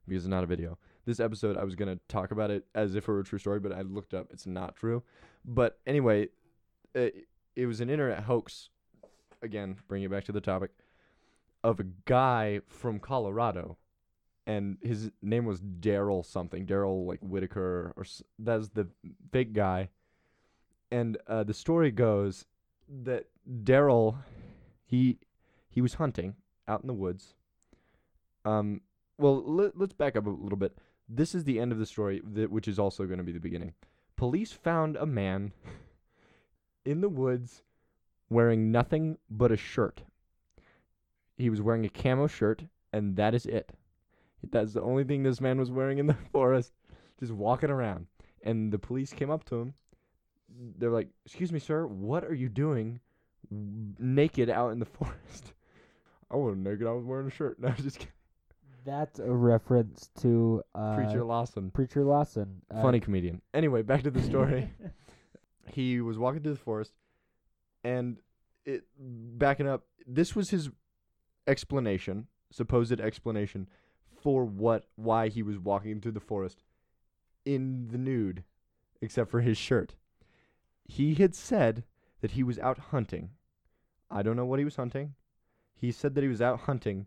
because it's not a video. This episode, I was gonna talk about it as if it were a true story, but I looked up, it's not true. But anyway, it, it was an internet hoax. Again, bring it back to the topic of a guy from Colorado, and his name was Daryl something, Daryl like Whitaker, or that's the fake guy. And uh, the story goes that Daryl, he he was hunting out in the woods. Um, well, let, let's back up a little bit. This is the end of the story, that, which is also going to be the beginning. Police found a man in the woods wearing nothing but a shirt. He was wearing a camo shirt, and that is it. That's the only thing this man was wearing in the forest, just walking around. And the police came up to him. They're like, "Excuse me, sir, what are you doing naked out in the forest?" I wasn't naked. I was wearing a shirt. No, just kidding. that's a reference to uh Preacher Lawson, preacher lawson uh, funny comedian. Anyway, back to the story. he was walking through the forest, and it backing up. This was his explanation, supposed explanation, for what why he was walking through the forest in the nude, except for his shirt. He had said that he was out hunting. I don't know what he was hunting. He said that he was out hunting,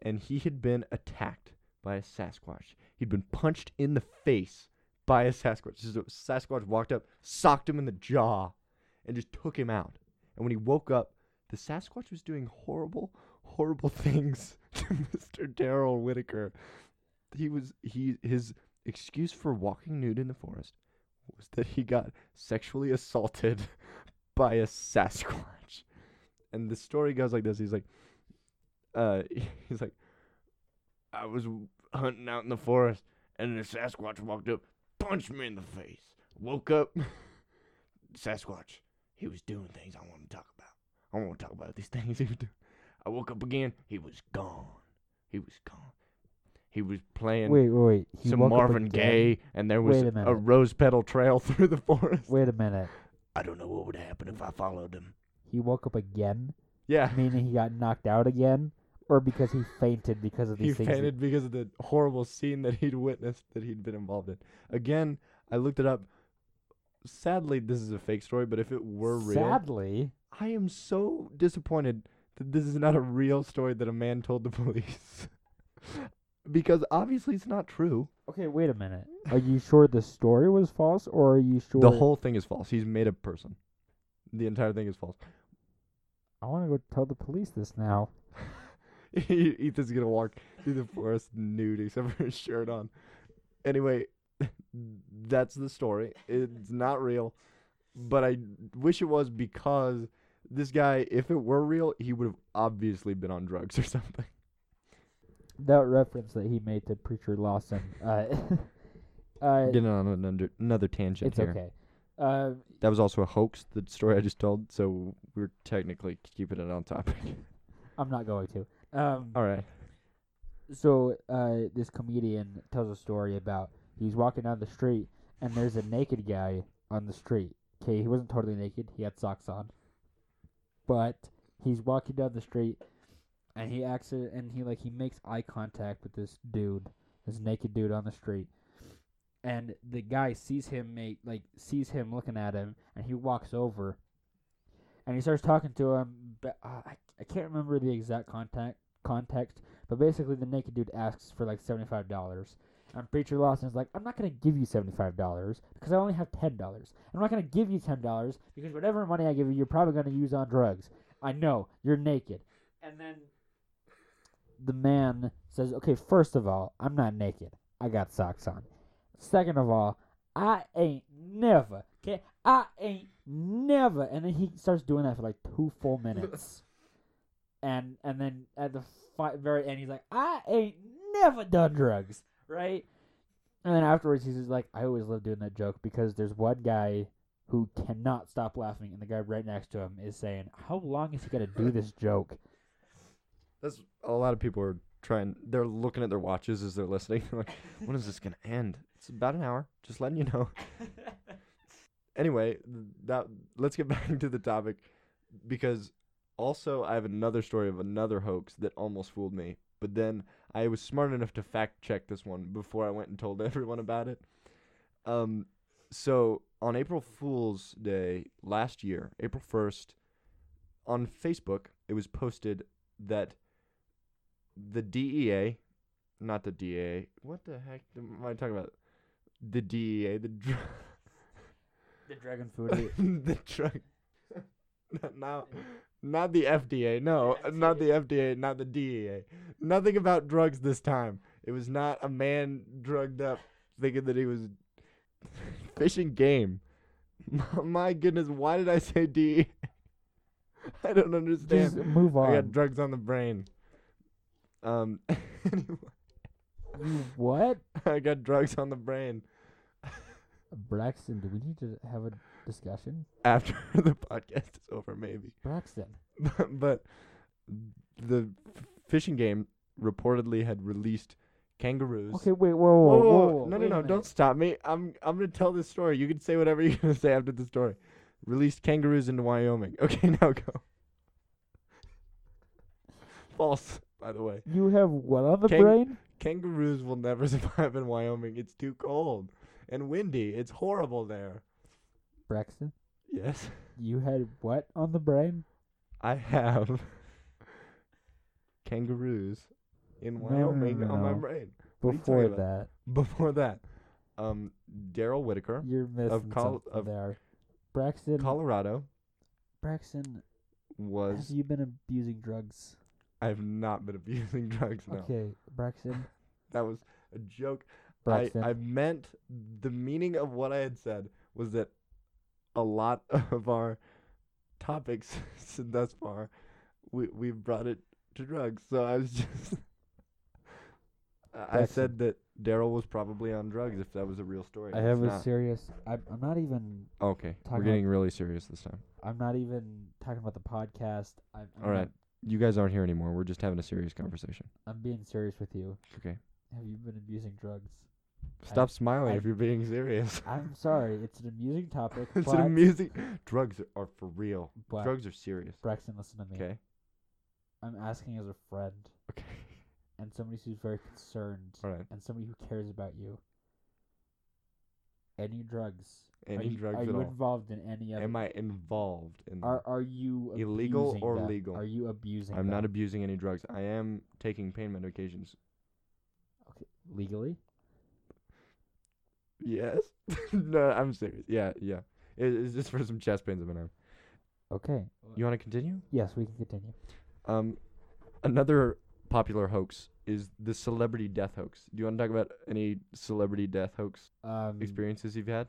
and he had been attacked by a Sasquatch. He'd been punched in the face by a Sasquatch. Just a Sasquatch walked up, socked him in the jaw, and just took him out. And when he woke up, the Sasquatch was doing horrible, horrible things to Mr. Daryl Whitaker. He was he his excuse for walking nude in the forest was that he got sexually assaulted by a Sasquatch. And the story goes like this. He's like uh he's like I was hunting out in the forest and the Sasquatch walked up, punched me in the face. Woke up Sasquatch. He was doing things I want to talk about. I want to talk about these things he was doing. I woke up again. He was gone. He was gone. He was playing wait wait wait he some Marvin? Gaye, and there was Wait a a, rose petal trail through the forest. wait a minute I don't know what would happen if I followed him. he woke up again Yeah, meaning he got knocked out again, or because he fainted because of he these things. that- fainted because of the horrible scene that he'd witnessed that he'd been involved in. Again, I looked it up. Sadly, this is a fake story, but if it were real, Sadly, I am so disappointed that this is not a real story that a man told the police. Because obviously it's not true. okay, wait a minute. Are you sure the story was false, or are you sure The whole thing is false. He's made a person. The entire thing is false. I want to go tell the police this now. Ethan's gonna walk through the forest nude except for his shirt on. Anyway, that's the story. It's not real, but I wish it was because this guy, if it were real, he would have obviously been on drugs or something. That reference that he made to preacher Lawson. Uh, uh, Getting on another another tangent it's here. okay. Uh, That was also a hoax. The story I just told, so we're technically keeping it on topic. I'm not going to. Um, All right. so uh, this comedian tells a story about he's walking down the street and there's a naked guy on the street. Okay, he wasn't totally naked; he had socks on, but he's walking down the street and he acts it, and he like he makes eye contact with this dude, this naked dude on the street, and the guy sees him make like sees him looking at him, and he walks over, and he starts talking to him. But uh, I I can't remember the exact contact context, but basically the naked dude asks for like seventy five dollars. And Preacher Lawson's like, I'm not gonna give you seventy five dollars because I only have ten dollars. I'm not gonna give you ten dollars because whatever money I give you, you're probably gonna use on drugs. I know you're naked. And then the man says, "Okay, first of all, I'm not naked. I got socks on. Second of all, I ain't never. Okay, I ain't never." And then he starts doing that for like two full minutes, and and then at the fi- very end, he's like, "I ain't never done drugs." Right, and then afterwards, he's like, "I always love doing that joke because there's one guy." Who cannot stop laughing, and the guy right next to him is saying, "How long is he gonna do this joke?" That's a lot of people are trying. They're looking at their watches as they're listening. They're like, when is this gonna end? It's about an hour. Just letting you know. anyway, that let's get back to the topic because also I have another story of another hoax that almost fooled me. But then I was smart enough to fact check this one before I went and told everyone about it. Um, so on April Fool's Day last year, April first, on Facebook, it was posted that the DEA, not the DA. What the heck am I talking about? The DEA, the dr- the dragon food. the drug. not, now, not the FDA. No, uh, not the FDA. Not the DEA. Nothing about drugs this time. It was not a man drugged up thinking that he was fishing game. My goodness, why did I say DEA? I don't understand. Just move I on. got drugs on the brain. Um, anyway, what? I got drugs on the brain. Braxton, do we need to have a discussion? After the podcast is over, maybe. Braxton. but the fishing game reportedly had released kangaroos. Okay, wait, whoa, Whoa, whoa, whoa, whoa. No, no, no! Don't stop me. I'm I'm gonna tell this story. You can say whatever you're gonna say after the story. Released kangaroos into Wyoming. Okay, now go. False, by the way. You have what on the Kang- brain? Kangaroos will never survive in Wyoming. It's too cold and windy. It's horrible there. Braxton, Yes, you had what on the brain? I have kangaroos in No, no, no, Wyoming no, on my brain. What are you Before that, Before that, um, Daryl Whitaker, you're missing Col- something of there. Braxton, Colorado, Braxton, was have you been abusing drugs? I have not been abusing drugs. No, Okay, Braxton, that was a joke. Braxton. I, I meant the meaning of what I had said was that a lot of our topics thus far, we we've brought it to drugs. So I was just, I- said that Daryl was probably on drugs if that was a real story. I have a serious. I'm, I'm not even. okay, we're getting really serious this time. I'm not even talking about the podcast. I'm, I'm All right. You guys aren't here anymore. We're just having a serious conversation. I'm being serious with you. Okay. Have you been abusing drugs? Stop smiling I- if you're being serious. I'm sorry. It's an amusing topic. it's but, an amusing. Drugs are for real. but Drugs are serious. Braxton, listen to me. Okay. I'm asking as a friend Okay. and somebody who's very concerned All right. and somebody who cares about you. Any drugs? are Any you, drugs Are at you all? involved in any of? Am I involved in? Are Are you Illegal or them? legal? Are you abusing? I'm not abusing any drugs. I am taking pain medications. okay. legally. Yes. no, I'm serious. Yeah, yeah. It, it's just for some chest pains I've been having. Okay. You want to continue? Yes, we can continue. Um, another popular hoax is the celebrity death hoax. Do you want to talk about any celebrity death hoax Um, experiences you've had?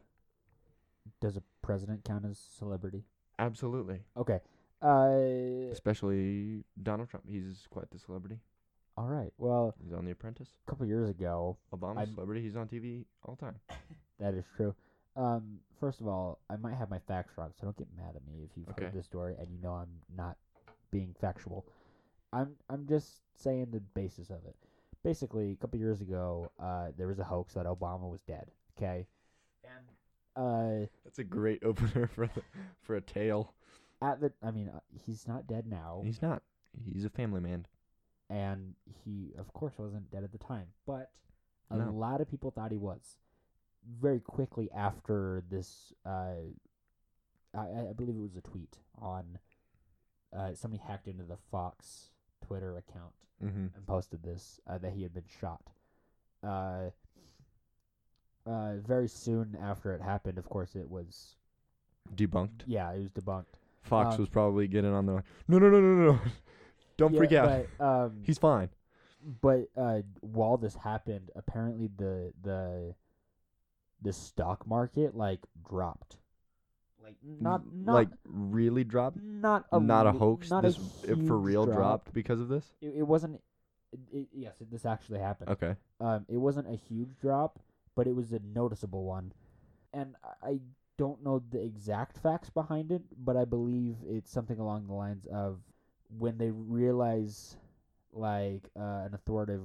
does a president count as celebrity? Absolutely. Okay. Uh, Especially Donald Trump. He's quite the celebrity. all right. Well, He's on The Apprentice. a couple years ago, Obama's I'm- a celebrity. He's on TV all the time. that is true. Um, first of all, I might have my facts wrong, so don't get mad at me if you've Okay. heard this story and you know I'm not being factual. I'm I'm just saying the basis of it. basically, a couple years ago, uh, there was a hoax that Obama was dead. Okay, and uh, That's a great opener for the, for a tale. at the, I mean, uh, he's not dead now, He's not. He's a family man. and he, of course, wasn't dead at the time, but a No. lot of people thought he was. Very quickly after this, uh, I, I believe it was a tweet on. Uh, somebody hacked into the Fox Twitter account Mm-hmm. and posted this uh, that he had been shot. Uh, uh, very soon after it happened, of course, it was Debunked. yeah, it was debunked. Fox Um, was probably getting on there like, no, no, no, no, no. Don't Yeah, freak out. But, um, He's fine. but uh, while this happened, apparently the the the stock market like dropped. Like not not like really dropped. not a not a hoax. Not this a for real drop. dropped because of this. It, it wasn't. It, yes, it, this actually happened. Okay. Um, it wasn't a huge drop, but it was a noticeable one. And I- I don't know the exact facts behind it, but I believe it's something along the lines of when they realize, like, uh, an authoritative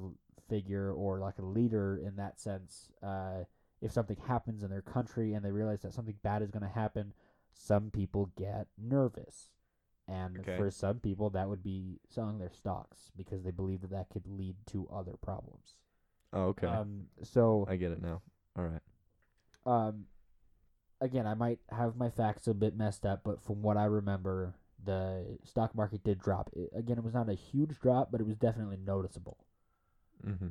figure or like a leader in that sense, uh, if something happens in their country and they realize that something bad is going to happen, some people get nervous. And Okay. for some people, that would be selling their stocks because they believe that that could lead to other problems. Oh, okay. Um, so, I get it now. All right. um, again, I might have my facts a bit messed up, but from what I remember, the stock market did drop. It, again, it was not a huge drop, but it was definitely noticeable. Mm-hmm.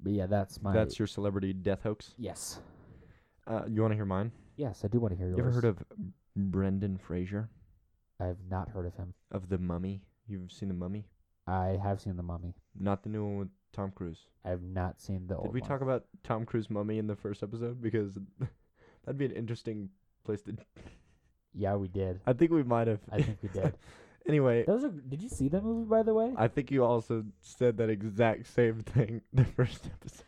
But yeah, that's my. That's your celebrity death hoax. yes, Uh, you want to hear mine? Yes, I do want to hear yours. You ever heard of Brendan Fraser I have not heard of him. of The Mummy? You've seen The Mummy? I have seen the Mummy. Not the new one with Tom Cruise. I have not seen the old Did we one. talk about Tom Cruise Mummy in the first episode? Because that'd be an interesting place to. Yeah, we did. I think we might have. I think we did. anyway, Those are. Did you see that movie, by the way? I think you also said that exact same thing the first episode.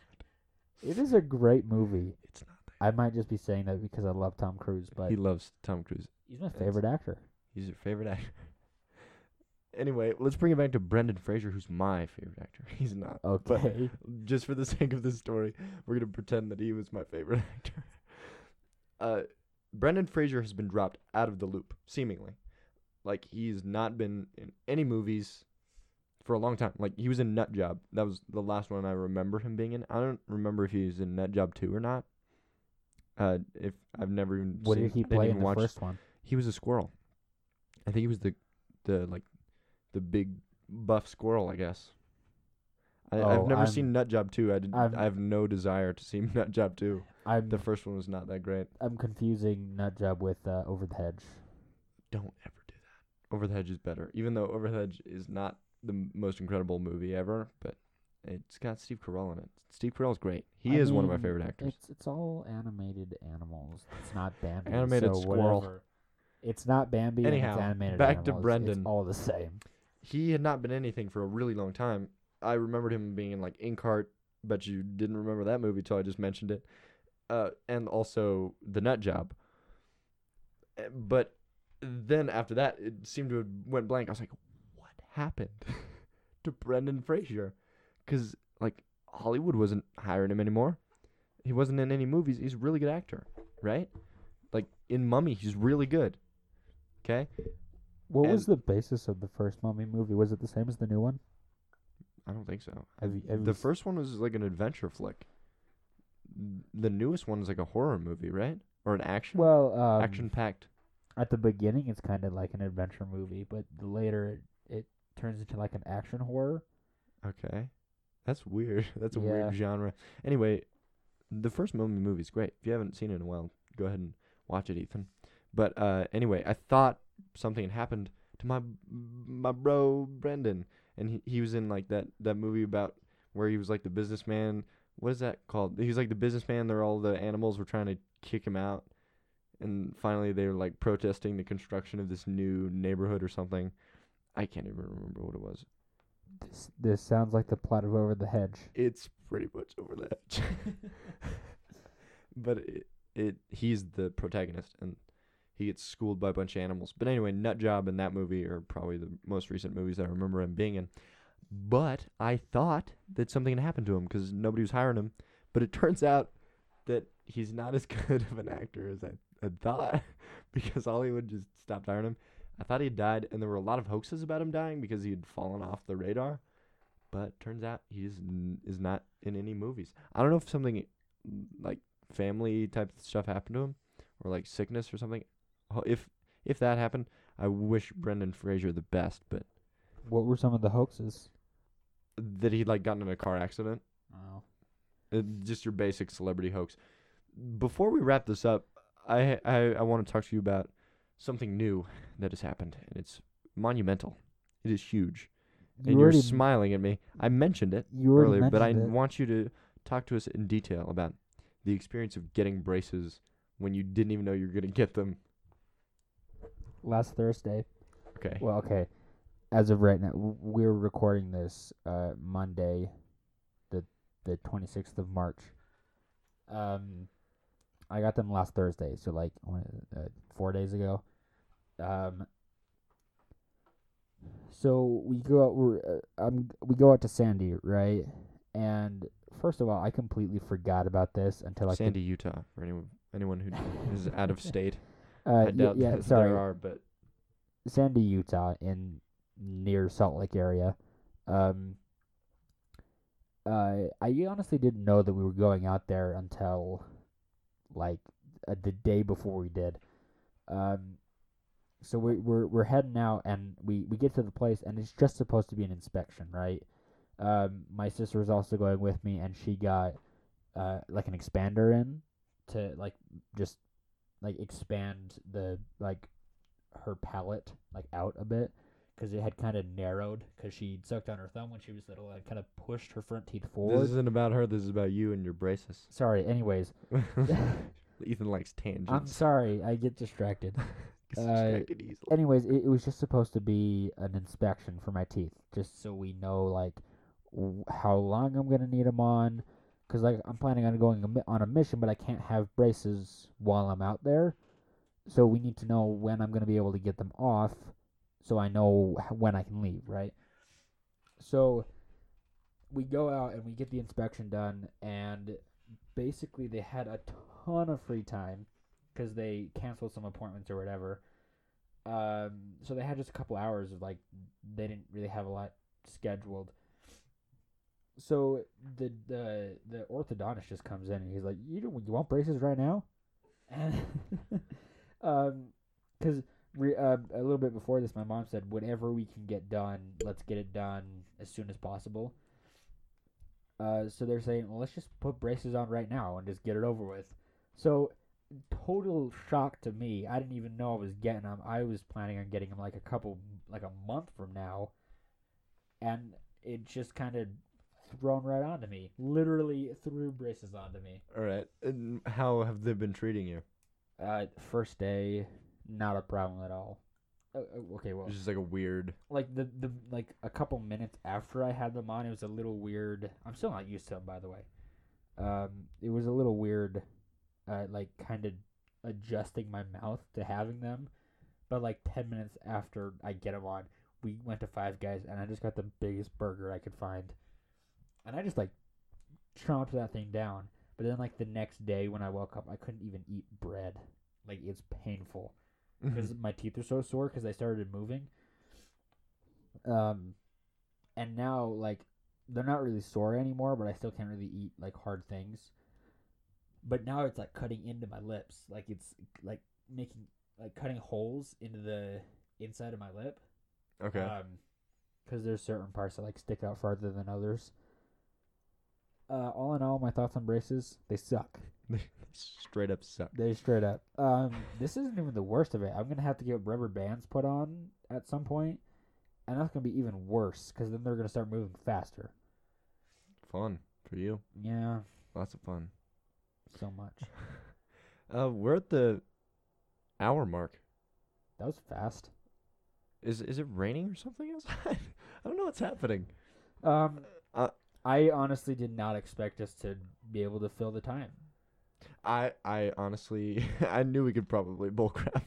It is a great movie. It's not. I might just be saying that because I love Tom Cruise, but he loves Tom Cruise. he's my favorite actor. He's your favorite actor. anyway, let's bring it back to Brendan Fraser, who's my favorite actor. He's not. But Okay. just for the sake of this story, we're gonna pretend that he was my favorite actor. Uh, Brendan Fraser has been dropped out of the loop, seemingly. Like he's not been in any movies for a long time. Like he was in Nut Job. That was the last one I remember him being in. I don't remember if he was in Nut Job two or not. Uh, if I've never even what seen, did he I didn't play in the watch first one? he was a squirrel. I think he was the the like the big buff squirrel, I guess. I, Oh, I've never I'm- seen Nut Job 2. I did, I'm- I have no desire to see Nut Job 2. I'm The first one was not that great. I'm confusing Nut Job with uh, Over the Hedge. Don't ever do that. Over the Hedge is better. Even though Over the Hedge is not the m- most incredible movie ever, but it's got Steve Carell in it. Steve Carell's great. He I is one of my mean, favorite actors. It's it's all animated animals. It's not Bambi. Animated so squirrel. whatever. It's not Bambi. and Anyhow, it's animated back to animals. Brendan. It's all the same. He had not been anything for a really long time. I remembered him being in like Inkheart. Bet you didn't remember that movie till I just mentioned it. Uh, and also The Nut Job. Uh, But then after that, it seemed to have went blank. I was like, what happened to Brendan Fraser? Because like Hollywood wasn't hiring him anymore. He wasn't in any movies. He's a really good actor, right? Like in Mummy, he's really good. Okay. What was the basis of the first Mummy movie? Was it the same as the new one? I don't think so. Have you, have the you first one was like an adventure flick. The newest one is like a horror movie, right? Or an action well, um, action packed. at the beginning it's kind of like an adventure movie, but the later it, it turns into like an action horror. Okay. That's weird. That's a Yeah. weird genre. Anyway, the first Mummy movie is great. If you haven't seen it in a while, go ahead and watch it, Ethan. But uh anyway, I thought something had happened to my my bro Brendan and he he was in like that that movie about where he was like the businessman. What is that called? He was like the businessman. There all the animals were trying to kick him out. And finally they were like protesting the construction of this new neighborhood or something. I can't even remember what it was. This, this sounds like the plot of Over the Hedge. It's pretty much over the Hedge. but it, it he's the protagonist and he gets schooled by a bunch of animals. But anyway, Nut Job and that movie are probably the most recent movies that I remember him being in. But I thought that something had happened to him because nobody was hiring him. But it turns out that he's not as good of an actor as I, I thought because Hollywood just stopped hiring him. I thought he had died, and there were a lot of hoaxes about him dying because he had fallen off the radar. But turns out he is, n- is not in any movies. I don't know if something like family type stuff happened to him or like sickness or something. If if that happened, I wish Brendan Fraser the best, but What were some of the hoaxes? that he'd like gotten in a car accident. Oh. Uh, just your basic celebrity hoax. Before we wrap this up, I I, I want to talk to you about something new that has happened, and it's monumental. It is huge, You and you're smiling at me. I mentioned it earlier, but I it. want you to talk to us in detail about the experience of getting braces when you didn't even know you were gonna get them. last Thursday. Okay. Well, okay. As of right now, we're recording this uh, Monday, the the twenty sixth of March. Um, I got them last Thursday, so like what is it, uh, four days ago. Um. So we go out. We're uh, um we go out to Sandy, right? And first of all, I completely forgot about this until the- Sandy, Utah, for anyone anyone who is out of state. uh, I doubt yeah, that sorry. there are, but Sandy, Utah, in near Salt Lake area. Um, uh, I honestly didn't know that we were going out there until like uh, the day before we did. Um, so we, we're we're heading out, and we we get to the place, and it's just supposed to be an inspection, right? Um, my sister was also going with me, and she got uh like an expander in to like just like expand the like her palate like out a bit because it had kind of narrowed because she sucked on her thumb when she was little and kind of pushed her front teeth forward. this isn't about her. This is about you and your braces. Sorry. Anyways, Ethan likes tangents. I'm sorry. I get distracted. Uh, distracted easily. Anyways, it, it was just supposed to be an inspection for my teeth, just so we know like w- how long I'm gonna need them on. Cause like I'm planning on going on a mission, but I can't have braces while I'm out there. So we need to know when I'm gonna be able to get them off, so I know when I can leave, right? So we go out and we get the inspection done, and basically they had a ton of free time because they canceled some appointments or whatever. Um, so they had just a couple hours of like they didn't really have a lot scheduled. So the the the orthodontist just comes in and he's like, "You don't, you want braces right now?" And um, because re- uh, a little bit before this, my mom said, "Whatever we can get done, let's get it done as soon as possible." Uh, so they're saying, "Well, let's just put braces on right now and just get it over with." So total shock to me. I didn't even know I was getting them. I was planning on getting them like a couple, like a month from now, and it just kind of thrown right onto me. Literally threw braces onto me. All right. And how have they been treating you? Uh, first day, not a problem at all. Uh, uh, okay, well, It's just like a weird. like the the like a couple minutes after I had them on, it was a little weird. I'm still not used to them, by the way. Um, it was a little weird, uh, like kind of adjusting my mouth to having them. But like ten minutes after I get them on, we went to Five Guys, and I just got the biggest burger I could find, and I just like chomped that thing down. But then like the next day when I woke up, I couldn't even eat bread. Like it's painful because my teeth are so sore because I started moving. Um, and now like they're not really sore anymore, but I still can't really eat like hard things. But now it's like cutting into my lips, like it's like making like cutting holes into the inside of my lip. okay. Um, because there's certain parts that like stick out farther than others. Uh, all in all, my thoughts on braces, they suck. They straight up suck. They straight up. Um, this isn't even the worst of it. I'm gonna have to get rubber bands put on at some point, and that's gonna be even worse because then they're gonna start moving faster. Fun for you. Yeah, Lots of fun. So much. Uh, we're at the hour mark. That was fast. Is is it raining or something outside? I don't know what's happening. Um, Uh, I honestly did not expect us to be able to fill the time. I I honestly I knew we could probably bullcrap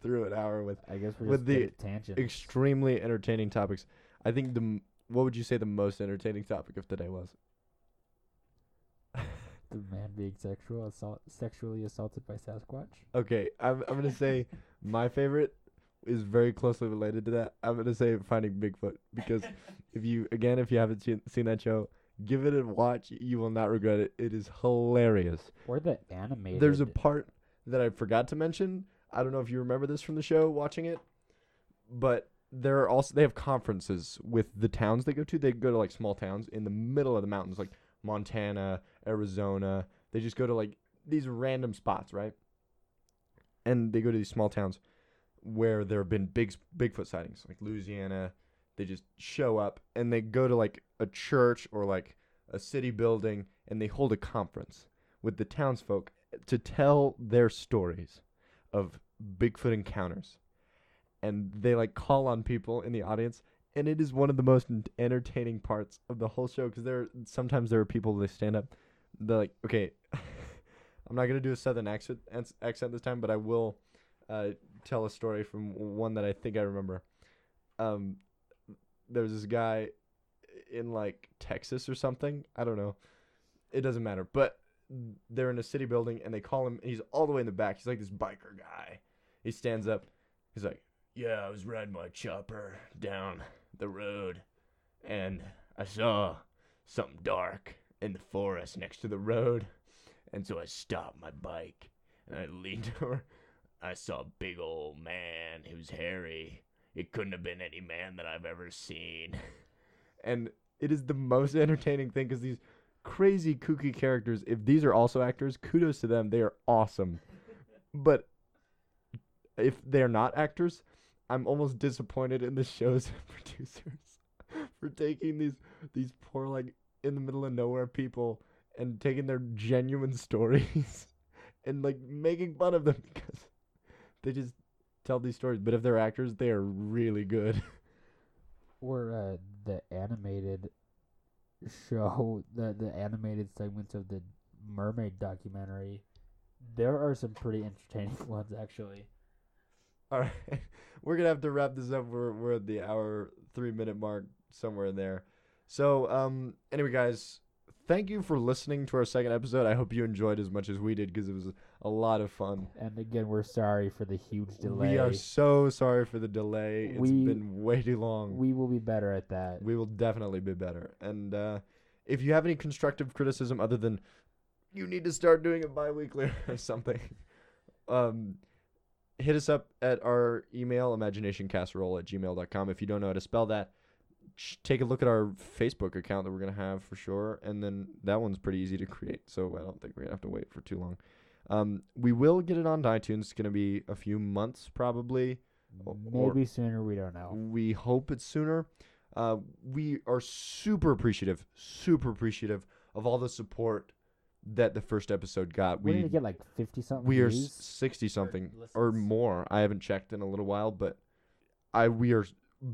through an hour with I guess we're With the tangents. extremely entertaining topics. I think the what would you say the most entertaining topic of today was? The man being sexual assault, sexually assaulted by Sasquatch. Okay, I'm I'm gonna say my favorite is very closely related to that. I'm gonna say Finding Bigfoot because if you again if you haven't seen seen that show, give it a watch. You will not regret it. It is hilarious. Or the animated. There's a part that I forgot to mention. I don't know if you remember this from the show watching it, but there are also they have conferences with the towns they go to. They go to like small towns in the middle of the mountains, like Montana, Arizona. They just go to like these random spots, right? And they go to these small towns where there have been big Bigfoot sightings, like Louisiana. They just show up and they go to like a church or like a city building and they hold a conference with the townsfolk to tell their stories of Bigfoot encounters. And they like call on people in the audience and it is one of the most entertaining parts of the whole show because there sometimes there are people they stand up they're like okay i'm not going to do a southern accent accent this time but i will uh, tell a story from one that i think i remember. Um there's this guy in like texas or something i don't know it doesn't matter but they're in a city building and they call him he's all the way in the back he's like this biker guy he stands up he's like yeah i was riding my chopper down the road and I saw something dark in the forest next to the road. And so I stopped my bike and I leaned over. I saw a big old man. Was hairy. It couldn't have been any man that I've ever seen. And it is the most entertaining thing because these crazy kooky characters, if these are also actors, kudos to them. They are awesome. But if they're not actors, I'm almost disappointed in the show's producers for taking these these poor like in the middle of nowhere people and taking their genuine stories and like making fun of them because they just tell these stories. But if they're actors, they are really good. or uh, the animated show, the the animated segments of the mermaid documentary. There are some pretty entertaining ones actually. All right, we're gonna have to wrap this up. We're we're at the hour three minute mark somewhere in there. So um, anyway, guys, thank you for listening to our second episode. I hope you enjoyed as much as we did because it was a lot of fun. And again, we're sorry for the huge delay. We are so sorry for the delay. It's We- been way too long. We will be better at that. We will definitely be better. And uh, if you have any constructive criticism other than you need to start doing it bi-weekly or something, um, hit us up at our email, imaginationcasserole at gmail.com. If you don't know how to spell that, take a look at our Facebook account that we're going to have for sure. And then that one's pretty easy to create. So I don't think we're going to have to wait for too long. Um, we will get it on iTunes. It's going to be a few months probably. Maybe sooner. We don't know. We hope it's sooner. Uh, we are super appreciative, super appreciative of all the support that the first episode got. We We need to get like fifty something. we are views. sixty something or listens. more. I haven't checked in a little while, but I we are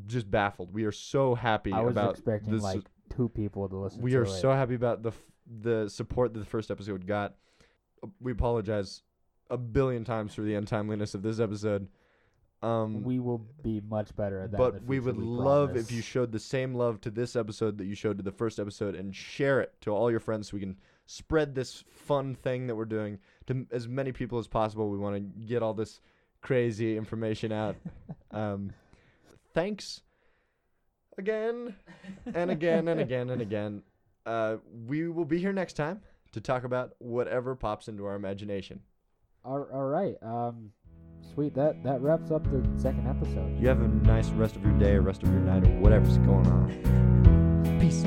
just baffled. We are so happy I was about expecting this. like two people to listen. we to are it. so happy about the f- the support that the first episode got. We apologize a billion times for the untimeliness of this episode. Um, We will be much better at that. in but the we future, would love promise. if you showed the same love to this episode that you showed to the first episode and share it to all your friends so we can spread this fun thing that we're doing to as many people as possible. We want to get all this crazy information out. um, thanks again and again and again and again. Uh, we will be here next time to talk about whatever pops into our imagination. All, all right. Um, sweet. That that wraps up the second episode. You have a nice rest of your day or rest of your night or whatever's going on. Peace.